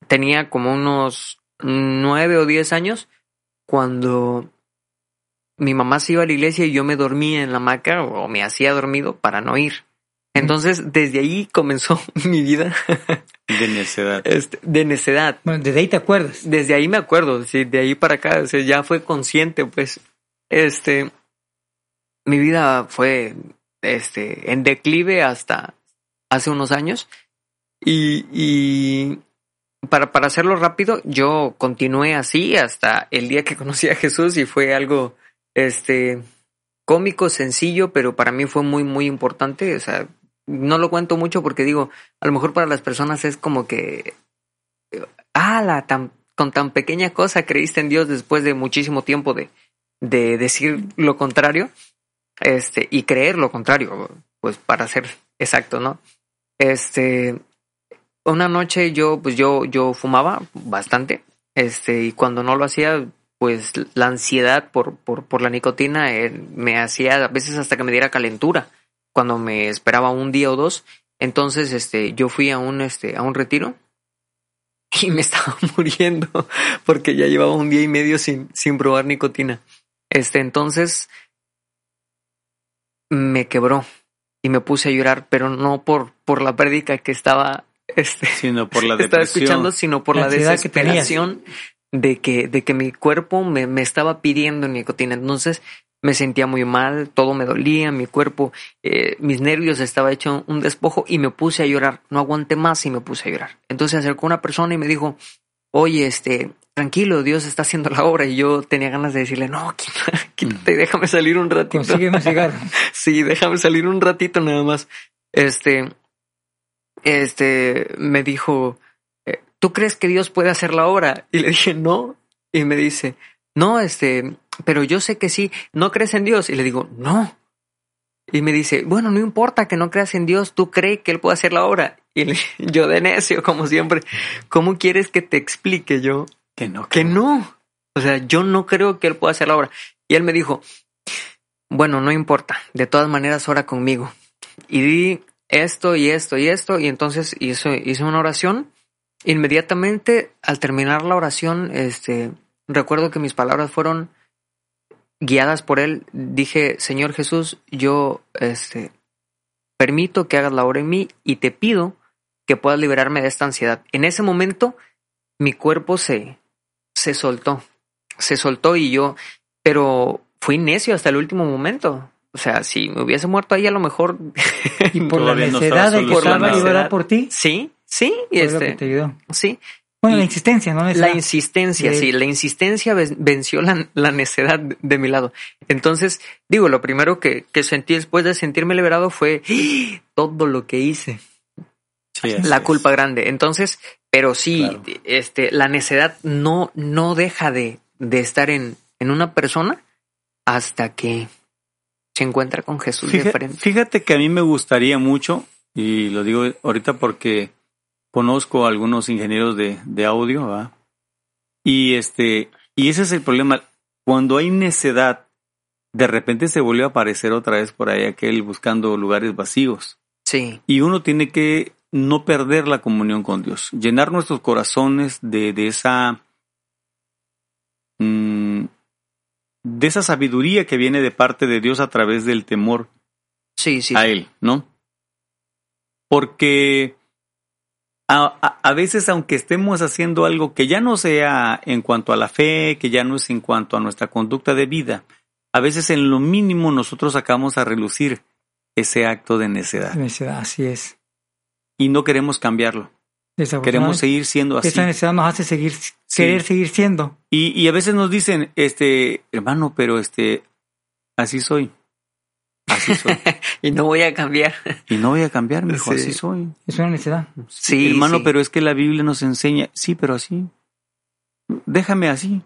tenía como unos nueve o diez años cuando mi mamá se iba a la iglesia y yo me dormía en la hamaca o me hacía dormido para no ir. Entonces, desde ahí comenzó mi vida De necedad. este, de necedad. Bueno, desde ahí te acuerdas. Desde ahí me acuerdo, sí, de ahí para acá, o sea, ya fue consciente, pues, este, mi vida fue, este, en declive hasta hace unos años y, y para, para hacerlo rápido, yo continué así hasta el día que conocí a Jesús y fue algo, este, cómico, sencillo, pero para mí fue muy, muy importante, o sea, no lo cuento mucho porque digo, a lo mejor para las personas es como que ah, la tan, con tan pequeña cosa creíste en Dios después de muchísimo tiempo de, de decir lo contrario, este, y creer lo contrario, pues para ser exacto, ¿no? Este, una noche yo, pues yo, yo fumaba bastante, este, y cuando no lo hacía, pues la ansiedad por, por, por la nicotina eh, me hacía a veces hasta que me diera calentura cuando me esperaba un día o dos. Entonces, este, yo fui a un, este, a un retiro y me estaba muriendo porque ya llevaba un día y medio sin, sin probar nicotina. Este, entonces me quebró y me puse a llorar, pero no por, por la prédica que estaba, este, Sino por la estaba depresión. escuchando, sino por La la, ansiedad que desesperación de que, de que mi cuerpo me, me estaba pidiendo nicotina. Entonces me sentía muy mal, todo me dolía, mi cuerpo, eh, mis nervios estaba hecho un despojo y me puse a llorar. No aguanté más y me puse a llorar. Entonces se acercó una persona y me dijo, oye, este, tranquilo, Dios está haciendo la obra. Y yo tenía ganas de decirle, no, quítate, quítate, déjame salir un ratito. Consígueme cigarro. Sí, déjame salir un ratito nada más. Este, este, me dijo, ¿tú crees que Dios puede hacer la obra? Y le dije, no. Y me dice, no, este, pero yo sé que sí, ¿no crees en Dios? Y le digo, no. Y me dice, bueno, no importa que no creas en Dios, tú crees que Él puede hacer la obra. Y le- yo de necio, como siempre, ¿cómo quieres que te explique yo Que no. que no. O sea, yo no creo que él pueda hacer la obra. Y él me dijo, bueno, no importa, de todas maneras ora conmigo. Y di esto y esto y esto, y entonces hizo, hizo una oración. Inmediatamente, al terminar la oración, este, recuerdo que mis palabras fueron guiadas por él. Dije, Señor Jesús, yo, este, permito que hagas la obra en mí y te pido que puedas liberarme de esta ansiedad. En ese momento, mi cuerpo se, se soltó, se soltó y yo, pero fui necio hasta el último momento. O sea, si me hubiese muerto ahí a lo mejor... Y por la estaba de que estaba ayudar por ti, sí, sí, y fue lo que este, te ayudó. sí. Bueno, la insistencia, ¿no? La Necesidad. insistencia, de- sí, la insistencia ven- venció la, la necedad de mi lado. Entonces, digo, lo primero que, que sentí después de sentirme liberado fue ¡Ah! todo lo que hice, Sí, la es. culpa grande. Entonces, pero sí, Claro. este, la necedad no, no deja de, de estar en, en una persona hasta que se encuentra con Jesús de Fíjate, frente. fíjate que a mí me gustaría mucho, y lo digo ahorita porque conozco a algunos ingenieros de, de audio, ¿va? Y este, y ese es el problema. Cuando hay necedad, de repente se vuelve a aparecer otra vez por ahí aquel buscando lugares vacíos. Sí, Y uno tiene que no perder la comunión con Dios, llenar nuestros corazones de, de esa mm, de esa sabiduría que viene de parte de Dios a través del temor sí, sí. a. Él, ¿no? Porque a, a- a veces, aunque estemos haciendo algo que ya no sea en cuanto a la fe, que ya no es en cuanto a nuestra conducta de vida, a veces en lo mínimo nosotros sacamos a relucir ese acto de necedad Necesidad, Así es. y no queremos cambiarlo. Queremos seguir siendo así. Esa necesidad nos hace seguir, querer seguir siendo. Y, y a veces nos dicen, este, hermano, pero este, así soy. Así soy. Y no voy a cambiar. y no voy a cambiar, mijo, Sí. así soy. Es una necesidad. Sí, hermano, sí. pero es que la Biblia nos enseña, sí, pero así. Déjame así.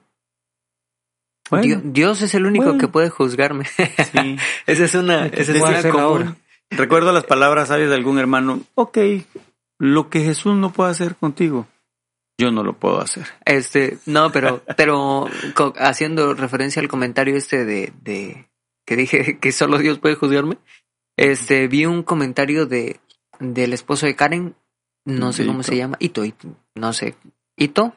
Bueno, Dios, Dios es el único Bueno. que puede juzgarme. sí. esa es una, esa es una común. Recuerdo las palabras sabias de algún hermano, ok, lo que Jesús no puede hacer contigo, yo no lo puedo hacer. Este, no, pero, pero haciendo referencia al comentario este de, de que dije que solo Dios puede juzgarme, este, vi un comentario de del esposo de Karen, no sé cómo Ito. se llama, Ito, Ito, no sé, Ito, o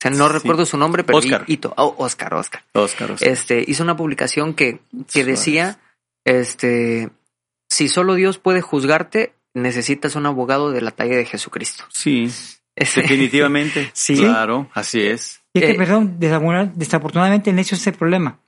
sea, no Sí. recuerdo su nombre, pero Oscar. Ito, oh, Oscar, Oscar. Óscar, Óscar. Este, hizo una publicación que, que decía, este, si solo Dios puede juzgarte, necesitas un abogado de la talla de Jesucristo. Sí, definitivamente. Sí. Claro, así es. Y es que, Eh, perdón, desafortuna- desafortunadamente en eso es el problema.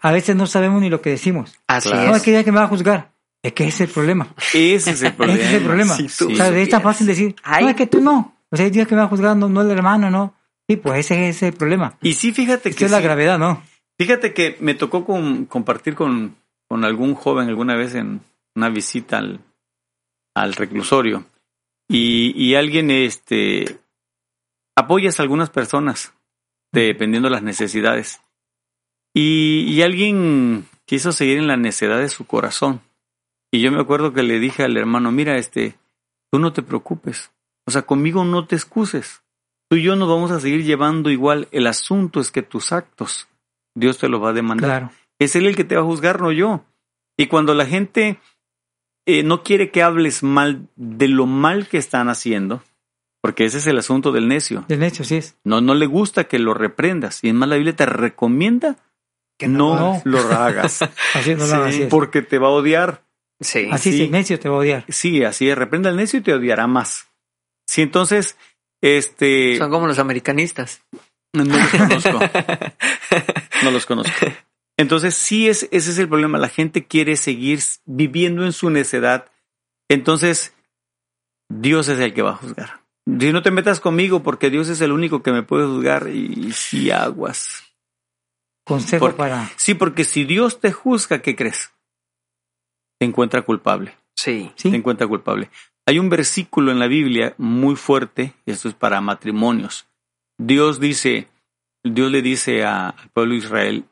A veces no sabemos ni lo que decimos. Así Claro. No, es. es que ya que me va a juzgar. Es que ese es el problema. Ese es el problema. Ese es el problema. Si tú o sea, es tan fácil decir, Ay. no, es que tú no. O sea, hay días que me va a juzgar, no, no el hermano, no. Sí, pues ese es el problema. Y sí, fíjate Esa que es la sí. gravedad, ¿no? Fíjate que me tocó con- compartir con, con algún joven alguna vez en una visita al, al reclusorio. Y, y alguien, este, apoyas a algunas personas, dependiendo de las necesidades. Y, y alguien quiso seguir en la necedad de su corazón. Y yo me acuerdo que le dije al hermano, mira, este, tú no te preocupes. O sea, conmigo no te excuses. Tú y yo nos vamos a seguir llevando igual. El asunto es que tus actos, Dios te los va a demandar. Claro. Es Él el que te va a juzgar, no yo. Y cuando la gente eh, no quiere que hables mal de lo mal que están haciendo, porque ese es el asunto del necio. Del hecho, sí es. No, no le gusta que lo reprendas. Y es más, la Biblia te recomienda que no, no. lo hagas. Así lo hagas, porque te va a odiar. Sí. Así sí. es, el necio te va a odiar. Sí, así es. Reprenda al necio y te odiará más. Sí, entonces, este. Son como los americanistas. No los conozco. No los conozco. Entonces, sí, es, ese es el problema. La gente quiere seguir viviendo en su necedad. Entonces, Dios es el que va a juzgar. Si no te metas conmigo, porque Dios es el único que me puede juzgar, y si aguas. Consejo Porque- para. Sí, porque si Dios te juzga, ¿qué crees? Te encuentra culpable. Sí. Sí. Te encuentra culpable. Hay un versículo en la Biblia muy fuerte, y esto es para matrimonios. Dios dice, Dios le dice a- al pueblo de Israel,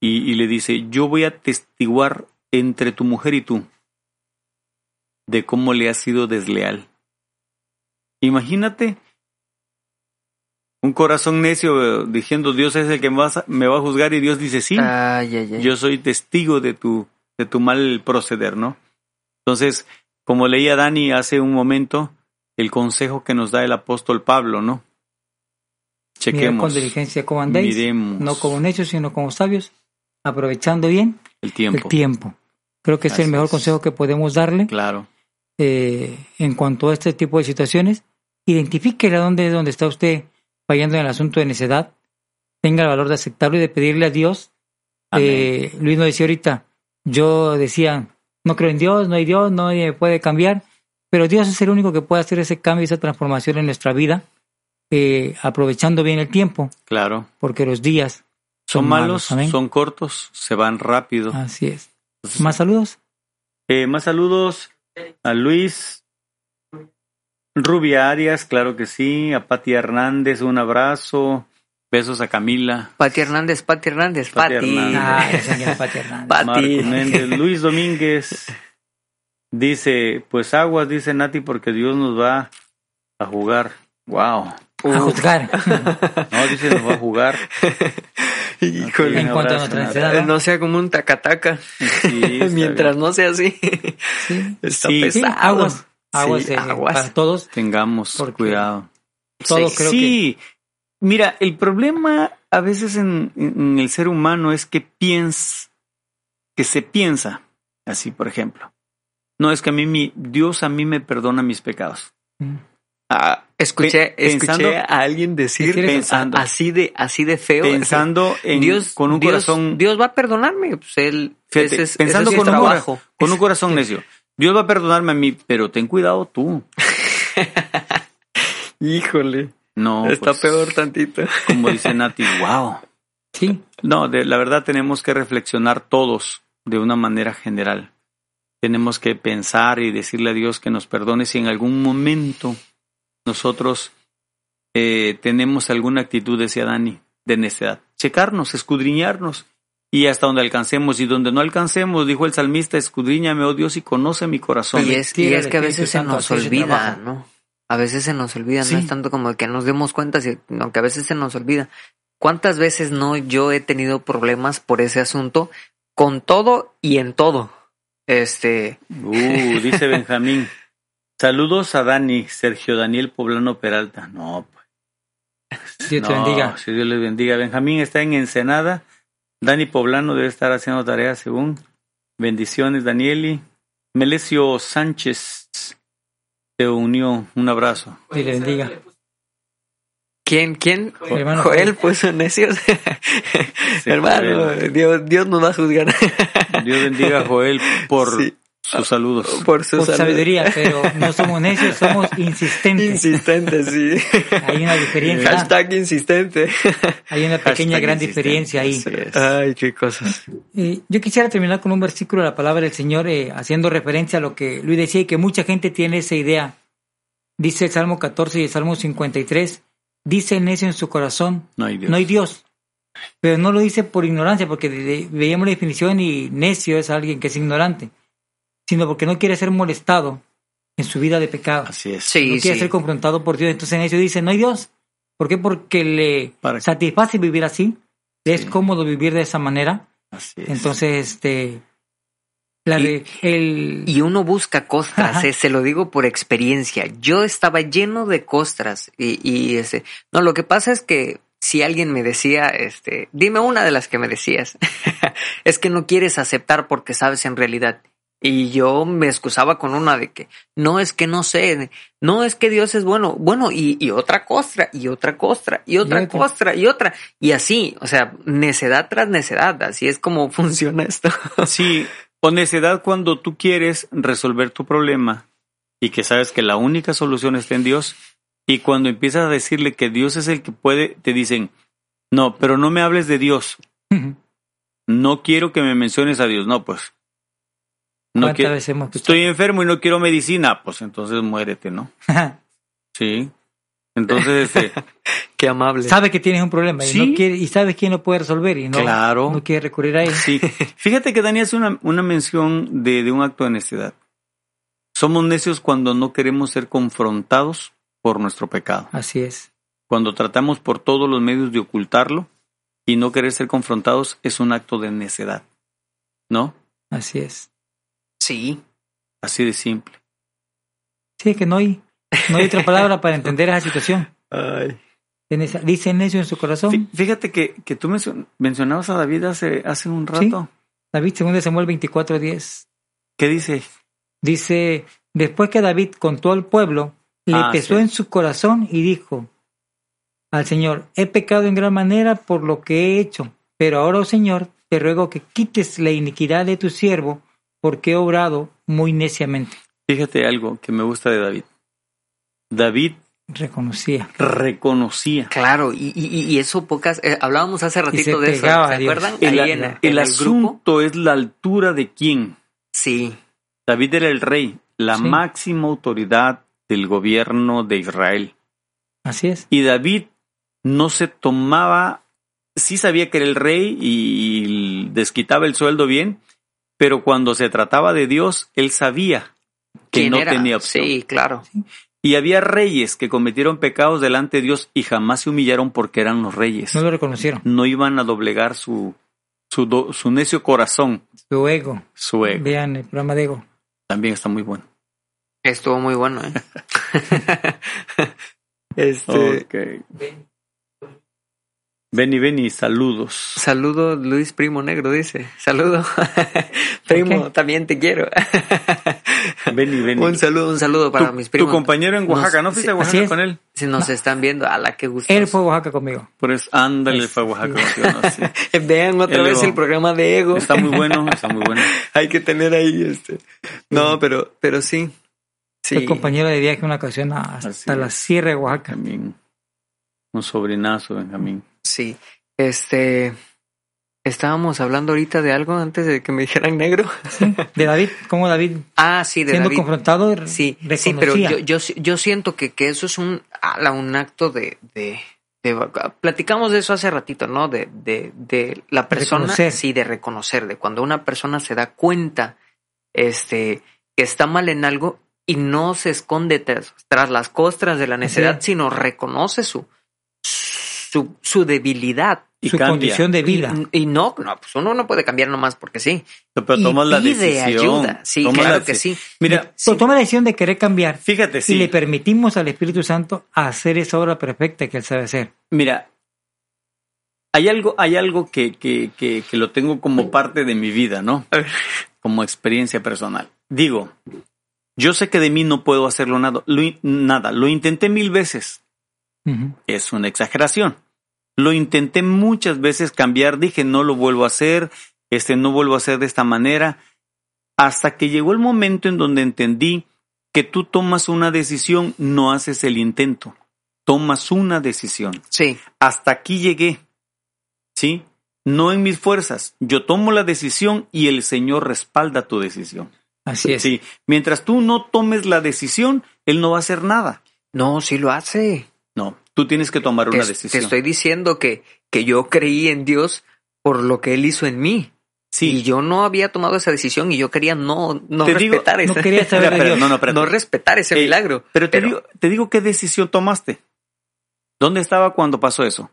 y, y le dice, yo voy a testiguar entre tu mujer y tú de cómo le has sido desleal. Imagínate un corazón necio eh, diciendo, Dios es el que me va a- juzgar, y Dios dice, sí, Ay, ay, ay. yo soy testigo de tu, de tu mal proceder, ¿no? Entonces, como leía Dani hace un momento, el consejo que nos da el apóstol Pablo, ¿no? Chequemos, con diligencia como andéis, miremos no como necios, sino como sabios, aprovechando bien el tiempo. el tiempo. Creo que es el mejor es. consejo que podemos darle Claro, eh, en cuanto a este tipo de situaciones. Identifique dónde, dónde está usted fallando en el asunto de necedad. Tenga el valor de aceptarlo y de pedirle a Dios. Eh, Luis nos decía ahorita, yo decía, no creo en Dios, no hay Dios, nadie me puede cambiar, pero Dios es el único que puede hacer ese cambio, esa transformación en nuestra vida, eh, aprovechando bien el tiempo, Claro. porque los días Son malos, son cortos, se van rápido. Así es. Entonces, ¿Más saludos? Eh, más saludos a Luis Rubia Arias, claro que sí, a Pati Hernández, un abrazo, besos a Camila, Pati Hernández, Pati Hernández, Pati Pati. Hernández. Ah, señor Pati Hernández. Pati. Méndez, Luis Domínguez, dice, pues aguas, dice Nati, porque Dios nos va a jugar. Wow. A juzgar. No, dice nos va a jugar. Híjole. en cuanto a nuestra ¿no? No sea como un tacataca. Sí, Mientras bien. no sea así. Sí. Está Sí. Sí, pesado. aguas. Aguas, Sí, eh, aguas. para todos. tengamos cuidado. Todos Sí. creo sí, mira, el problema a veces en, en el ser humano es que piensa, que se piensa, así por ejemplo. No, es que a mí, mi, Dios a mí me perdona mis pecados. Mm. Ah, Escuché, Pe- pensando- escuché a alguien decir. Pensando. así de así de feo. pensando en, Dios, con un Dios- corazón, Dios va a perdonarme. Pues él, Fíjate, ese es, pensando ese es con un, con un corazón necio. Dios va a perdonarme a mí, pero ten cuidado tú. Híjole, No, está pues, peor tantito. Como dice Nati, wow. Sí, No, de, la verdad tenemos que reflexionar todos de una manera general. Tenemos que pensar y decirle a Dios que nos perdone si en algún momento nosotros eh, tenemos alguna actitud, decía Dani, de necedad. Checarnos, escudriñarnos. Y hasta donde alcancemos y donde no alcancemos, dijo el salmista, escudriñame, oh Dios, y conoce mi corazón. Y es, y que a veces se nos olvida. ¿no? A veces se nos olvida, Sí. no es tanto como que nos demos cuenta, sino que a veces se nos olvida. ¿Cuántas veces no yo he tenido problemas por ese asunto con todo y en todo? Este, Uh, dice Benjamín. Saludos a Dani, Sergio Daniel Poblano Peralta. No, pues. Dios te No, bendiga. Si Dios les bendiga. Benjamín está en Ensenada. Dani Poblano debe estar haciendo tareas según. Bendiciones, Danieli. Melesio Sánchez se unió. Un abrazo. Dios le bendiga. ¿quién, quién? Hermano Joel Joel. puso necios. Sí, Hermano, Joel. Dios, Dios nos va a juzgar. Dios bendiga a Joel por Sí. Sus saludos. por su Por salud. sabiduría, pero no somos necios, somos insistentes. Insistente, sí. Hay una diferencia. Hashtag insistente. Hay una pequeña Hashtag gran insistente. diferencia ahí. Ay, qué cosas. Yo quisiera terminar con un versículo de la palabra del Señor, eh, haciendo referencia a lo que Luis decía y que mucha gente tiene esa idea. Dice el Salmo 14 y el Salmo 53, dice el necio en su corazón, No hay Dios. no hay Dios. Pero no lo dice por ignorancia, porque veíamos la definición y necio es alguien que es ignorante, sino porque no quiere ser molestado en su vida de pecado. Así es. Sí, no quiere sí. ser confrontado por Dios. Entonces necio dice, no hay Dios. ¿Por qué? Porque le Para- satisface vivir así. Le es cómodo vivir de esa manera. Así es. Entonces, este, la Y- de- el, Y uno busca costras, eh, se lo digo por experiencia. Yo estaba lleno de costras y, y ese, no, lo que pasa es que si alguien me decía, este, dime una de las que me decías, es que no quieres aceptar porque sabes en realidad. Y yo me excusaba con una de que no es que no sé, no es que Dios es bueno, bueno, y, y otra costra, y otra costra, y otra otra. costra, y otra, y así, o sea, necedad tras necedad, así es como funciona esto. Sí, o necedad cuando tú quieres resolver tu problema y que sabes que la única solución está en Dios y cuando empiezas a decirle que Dios es el que puede, te dicen, no, pero no me hables de Dios, no quiero que me menciones a Dios, no, pues. No ¿Cuántas quiero, veces hemos escuchado? estoy enfermo y no quiero medicina, pues entonces muérete, ¿no? Sí. Entonces, este, Qué amable. Sabe que tienes un problema y, no quiere, y sabes quién lo puede resolver y no, Claro. no quiere recurrir a él. Sí, fíjate que Dani hace una, una mención de, de un acto de necedad. Somos necios cuando no queremos ser confrontados por nuestro pecado, Así es. cuando tratamos por todos los medios de ocultarlo y no querer ser confrontados es un acto de necedad, ¿no? Así es. Sí. Así de simple. Sí, es que no hay, no hay otra palabra para entender esa situación. Ay. En esa- Dice necio en su corazón. Fí- Fíjate que, que tú mencio- mencionabas a David hace, hace un rato. David, según de Samuel 24:10, ¿Qué dice? dice, después que David contó al pueblo, le Ah, pesó sí. en su corazón y dijo al Señor, he pecado en gran manera por lo que he hecho, pero ahora, oh Señor, te ruego que quites la iniquidad de tu siervo, porque he obrado muy neciamente. Fíjate algo que me gusta de David. David Reconocía. reconocía. Claro, y, y, y eso pocas... eh, hablábamos hace ratito se de eso, ¿se acuerdan? El, Ahí en, el asunto es la altura de quién. Sí, David era el rey, la Sí. máxima autoridad del gobierno de Israel. Así es. Y David no se tomaba, sí sabía que era el rey y desquitaba el sueldo bien, pero cuando se trataba de Dios, él sabía que ¿quién no era? tenía opción. Sí, claro. Y había reyes que cometieron pecados delante de Dios y jamás se humillaron porque eran los reyes. No lo reconocieron. No iban a doblegar su, su, do- su necio corazón, Su ego. su ego. Vean el programa de ego. También está muy bueno. Estuvo muy bueno, ¿eh? este... Ok. Benny, Benny, saludos. Saludo Luis Primo Negro, dice. Saludo. Primo, también te quiero. Benny, Benny. un saludo, un saludo para tu, mis tu primos. compañero en Oaxaca, ¿no fuiste a Oaxaca con él? Si nos están viendo, a la que gusto. Él fue a Oaxaca conmigo. Por eso, ándale, fue a Oaxaca. contigo, ¿no? Sí. Vean otra El vez ego. el programa de Ego. Está muy bueno, está muy bueno. Hay que tener ahí este. No, pero, pero sí. Sí. Fue compañero de viaje una ocasión hasta Así la. Sierra de Oaxaca. Benjamín. Un sobrinazo, Benjamín. Sí. Este. Estábamos hablando ahorita de algo antes de que me dijeran negro. De David, como David, Ah, sí, de siendo David. confrontado, Sí, sí, pero yo, yo, yo siento que, que eso es un, un acto de, de, de- Platicamos de eso hace ratito, ¿no? De, de, de la persona. Reconocer. Sí, de reconocer, de cuando una persona se da cuenta este, que está mal en algo y no se esconde tras, tras las costras de la necedad, sino reconoce su, su, su debilidad. Y su cambia. condición de vida. Y, y no, no, pues uno no puede cambiar nomás porque sí. Pero y tomas la decisión. ayuda. Sí, tomas claro la que sí. Mira, toma la decisión de querer cambiar fíjate, y sí. le permitimos al Espíritu Santo hacer esa obra perfecta que él sabe hacer. Mira, hay algo, hay algo que, que, que, que lo tengo como parte de mi vida, ¿no? Como experiencia personal. Digo, yo sé que de mí no puedo hacerlo nada. Lo, nada. Lo intenté mil veces. Es una exageración. Lo intenté muchas veces cambiar. Dije, no lo vuelvo a hacer. Este, no vuelvo a hacer de esta manera. Hasta que llegó el momento en donde entendí que tú tomas una decisión, no haces el intento. Tomas una decisión Sí, hasta aquí llegué. ¿Sí? No en mis fuerzas. Yo tomo la decisión y el Señor respalda tu decisión. Así es. Sí. Mientras tú no tomes la decisión, Él no va a hacer nada. no, sí lo hace. Tú tienes que tomar Te, una te decisión. estoy diciendo que, que yo creí en Dios por lo que Él hizo en mí. Y Sí. yo no había tomado esa decisión y yo quería no, no Te digo, respetar No ese, quería saber Dios. no, no, no respetar ese Eh, milagro. Pero te, pero- Digo, te digo qué decisión tomaste. ¿Dónde estaba cuando pasó eso?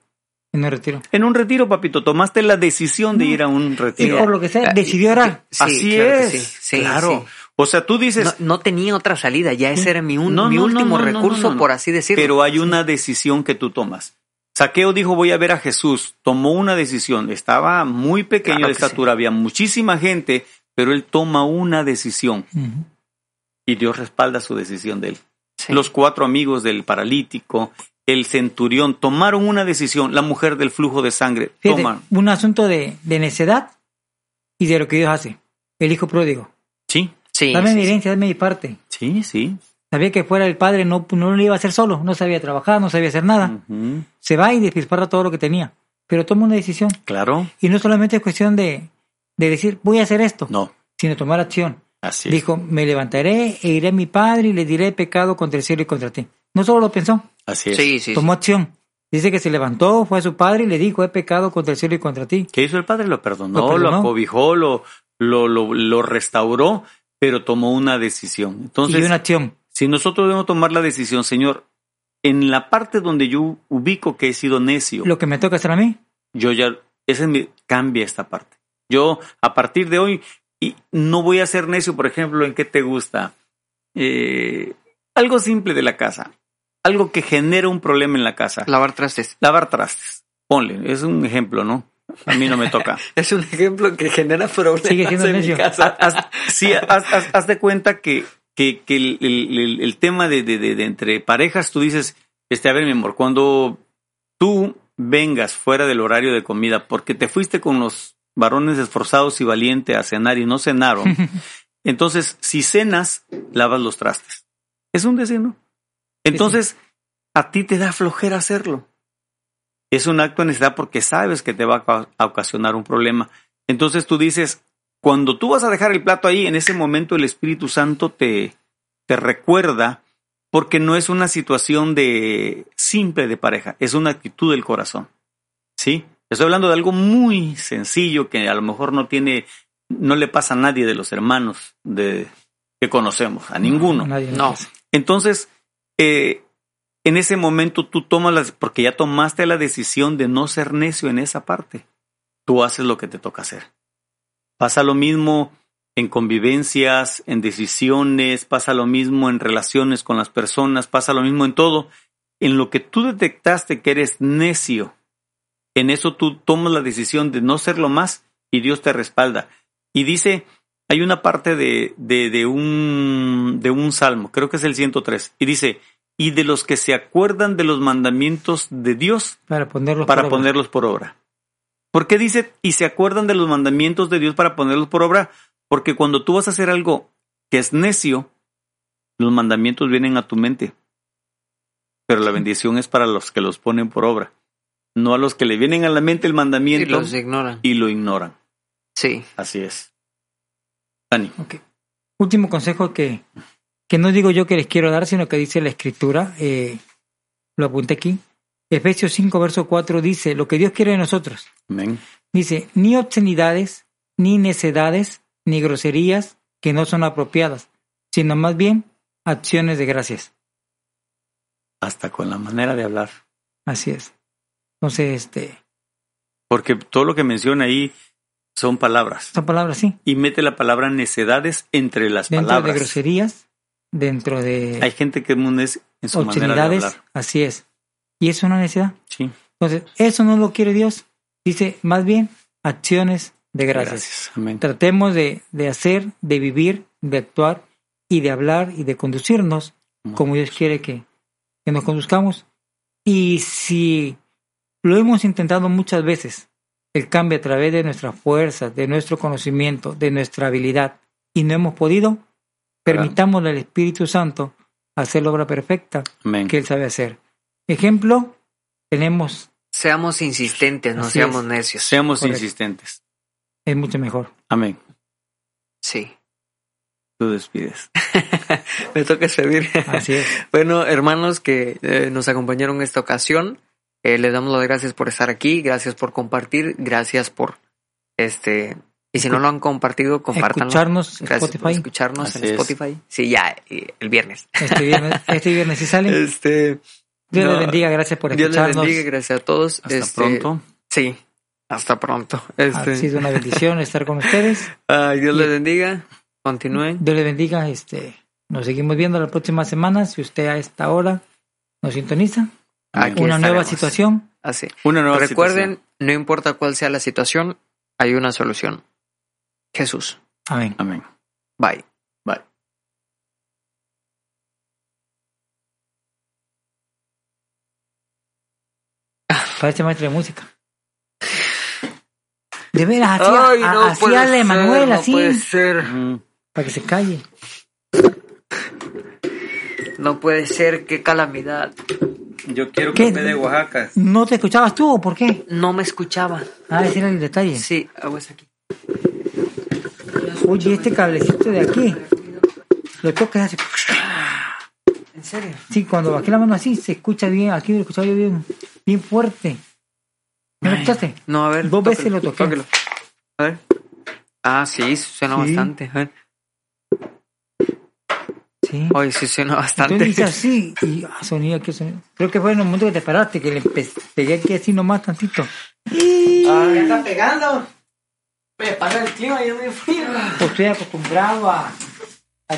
Y no retiro. En un retiro, papito. Tomaste la decisión de ir a un Y retiro. por lo que sea, Ah, decidió orar. Sí, Así claro que es. sí, sí, claro. O sea, tú dices, No, no tenía otra salida, ya ese era mi, un- No, mi no, no, último recurso, por así decirlo. Pero hay una decisión que tú tomas. Saqueo dijo voy a ver a Jesús. Tomó una decisión. Estaba muy pequeño Claro de sí. estatura, había muchísima gente, pero él toma una decisión y Dios respalda su decisión de él. Sí. Los cuatro amigos del paralítico, el centurión, tomaron una decisión. La mujer del flujo de sangre, Fíjate, toman. un asunto de, de necedad y de lo que Dios hace. El hijo pródigo. Sí, sí, dame sí, mi sí. herencia, dame mi parte. sí, sí. Sabía que fuera el padre, no, no lo iba a hacer solo, no sabía trabajar, no sabía hacer nada. Se va y despilfarra todo lo que tenía. Pero toma una decisión. Claro. Y no solamente es cuestión de, de decir, voy a hacer esto, No, sino tomar acción. así es. Dijo, me levantaré e iré a mi padre y le diré pecado contra el cielo y contra ti. No solo lo pensó, Así es. Sí, sí, sí. tomó acción. Dice que se levantó, fue a su padre y le dijo, he pecado contra el cielo y contra ti. ¿Qué hizo el padre? Lo perdonó, Lo lo, acobijó, lo, lo, lo, lo restauró, pero tomó una decisión. Entonces, y una acción. si nosotros debemos tomar la decisión, Señor, en la parte donde yo ubico que he sido necio, Lo que me toca hacer a mí, yo ya, ese es mi, cambia esta parte. Yo, a partir de hoy, y no voy a ser necio, por ejemplo, en qué te gusta. Eh, algo simple de la casa. Algo que genera un problema en la casa. Lavar trastes. Lavar trastes. Ponle, es un ejemplo, ¿no? A mí no me toca. Es un ejemplo que genera problemas Sigue siendo en mi casa. haz, haz- sí, haz, haz- haz de cuenta que, que, que el, el- el- el tema de, de- de- de entre parejas, tú dices, este, a ver, mi amor, cuando tú vengas fuera del horario de comida porque te fuiste con los varones esforzados y valientes a cenar y no cenaron, entonces si cenas, lavas los trastes. Es un deseo. Entonces, a ti te da flojera hacerlo. Es un acto de necesidad porque sabes que te va a ocasionar un problema. Entonces tú dices, cuando tú vas a dejar el plato ahí, en ese momento el Espíritu Santo te, te recuerda porque no es una situación de simple de pareja, es una actitud del corazón. ¿Sí? Estoy hablando de algo muy sencillo que a lo mejor no tiene, no le pasa a nadie de los hermanos de, que conocemos, a ninguno. No. Entonces, eh, en ese momento tú tomas las, porque ya tomaste la decisión de no ser necio en esa parte. Tú haces lo que te toca hacer. Pasa lo mismo en convivencias, en decisiones, pasa lo mismo en relaciones con las personas, pasa lo mismo en todo. En lo que tú detectaste que eres necio, en eso tú tomas la decisión de no serlo más y Dios te respalda. Y dice, hay una parte de, de, un, de un salmo, creo que es el 103, y dice, y de los que se acuerdan de los mandamientos de Dios para ponerlos, para por, ponerlos obra. por obra. ¿Por qué dice y se acuerdan de los mandamientos de Dios para ponerlos por obra? Porque cuando tú vas a hacer algo que es necio, los mandamientos vienen a tu mente. Pero la bendición es para los que los ponen por obra. No a los que le vienen a la mente el mandamiento y los ignoran. y lo ignoran. Sí. Así es. Dani. Okay. Último consejo que, que no digo yo que les quiero dar, sino que dice la escritura, eh, lo apunté aquí. Efesios 5, verso 4 dice, lo que Dios quiere de nosotros. Amén. Dice, ni obscenidades, ni necedades, ni groserías que no son apropiadas, sino más bien acciones de gracias. Hasta con la manera de hablar. Así es. Entonces, este... Porque todo lo que menciona ahí son palabras. Son palabras, sí. Y mete la palabra necedades entre las dentro palabras. de groserías, dentro de... Hay gente que es en su manera de hablar. Así es. Y es una necesidad. Sí. Entonces, eso no lo quiere Dios. Dice, más bien, acciones de gracias. Gracias. Amén. Tratemos de, de, hacer, de vivir, de actuar y de hablar y de conducirnos como Dios quiere que, que nos conduzcamos. Y si lo hemos intentado muchas veces, el cambio a través de nuestras fuerzas, de nuestro conocimiento, de nuestra habilidad, y no hemos podido, permitámosle al Espíritu Santo hacer la obra perfecta Amén. que Él sabe hacer. Ejemplo, tenemos... Seamos insistentes, no seamos es. necios. Seamos Correcto. insistentes. Es mucho mejor. Amén. Sí. Tú despides. Me toca despedir. Así es. bueno, hermanos que eh, nos acompañaron en esta ocasión, eh, les damos las gracias por estar aquí, gracias por compartir, gracias por este y si no lo han compartido, compártanlo. Escucharnos por escucharnos Así en es. Spotify. Sí, ya el viernes. Este viernes, este viernes sí sale. Este Dios no, les bendiga, gracias por Dios les escucharnos. bendiga, gracias a todos. Hasta Este, pronto. Sí, hasta pronto. Ha Este, sido una bendición estar con ustedes. ay, Dios Y- les bendiga. Continúen. Dios les bendiga. Este, nos seguimos viendo la próxima semana. Si usted a esta hora nos sintoniza, Aquí una nueva situación. Así. Una nueva Recuerden, no importa cuál sea la situación, hay una solución. Jesús. Amén. Amén. Bye. Bye. Parece maestro de música. De veras, hacía, Ay, no hacía puede de ser, Manuel no así, puede ser. Para que se calle. No puede ser, qué calamidad. Yo quiero ¿Qué? café de Oaxaca. ¿No te escuchabas tú o por qué? No me escuchaba. Ah, ese era el detalle. Sí, hago eso aquí. Oye, este cablecito de aquí, lo tocas así. ¿En serio? Sí, cuando bajé la mano así, se escucha bien, aquí lo escuchaba yo bien, bien fuerte. ¿No lo escuchaste? No, a ver. Dos veces lo toqué. tóquelo. A ver. Ah, sí, suena Sí. bastante. A ver. Sí. Hoy sí suena bastante. Entonces hice así y ah, sonido aquí, sonido. Creo que fue en el momento que te paraste, que le pegué aquí así nomás tantito. Ah, ya está pegando. Me pasa el clima, yo me. Pues estoy acostumbrado a, a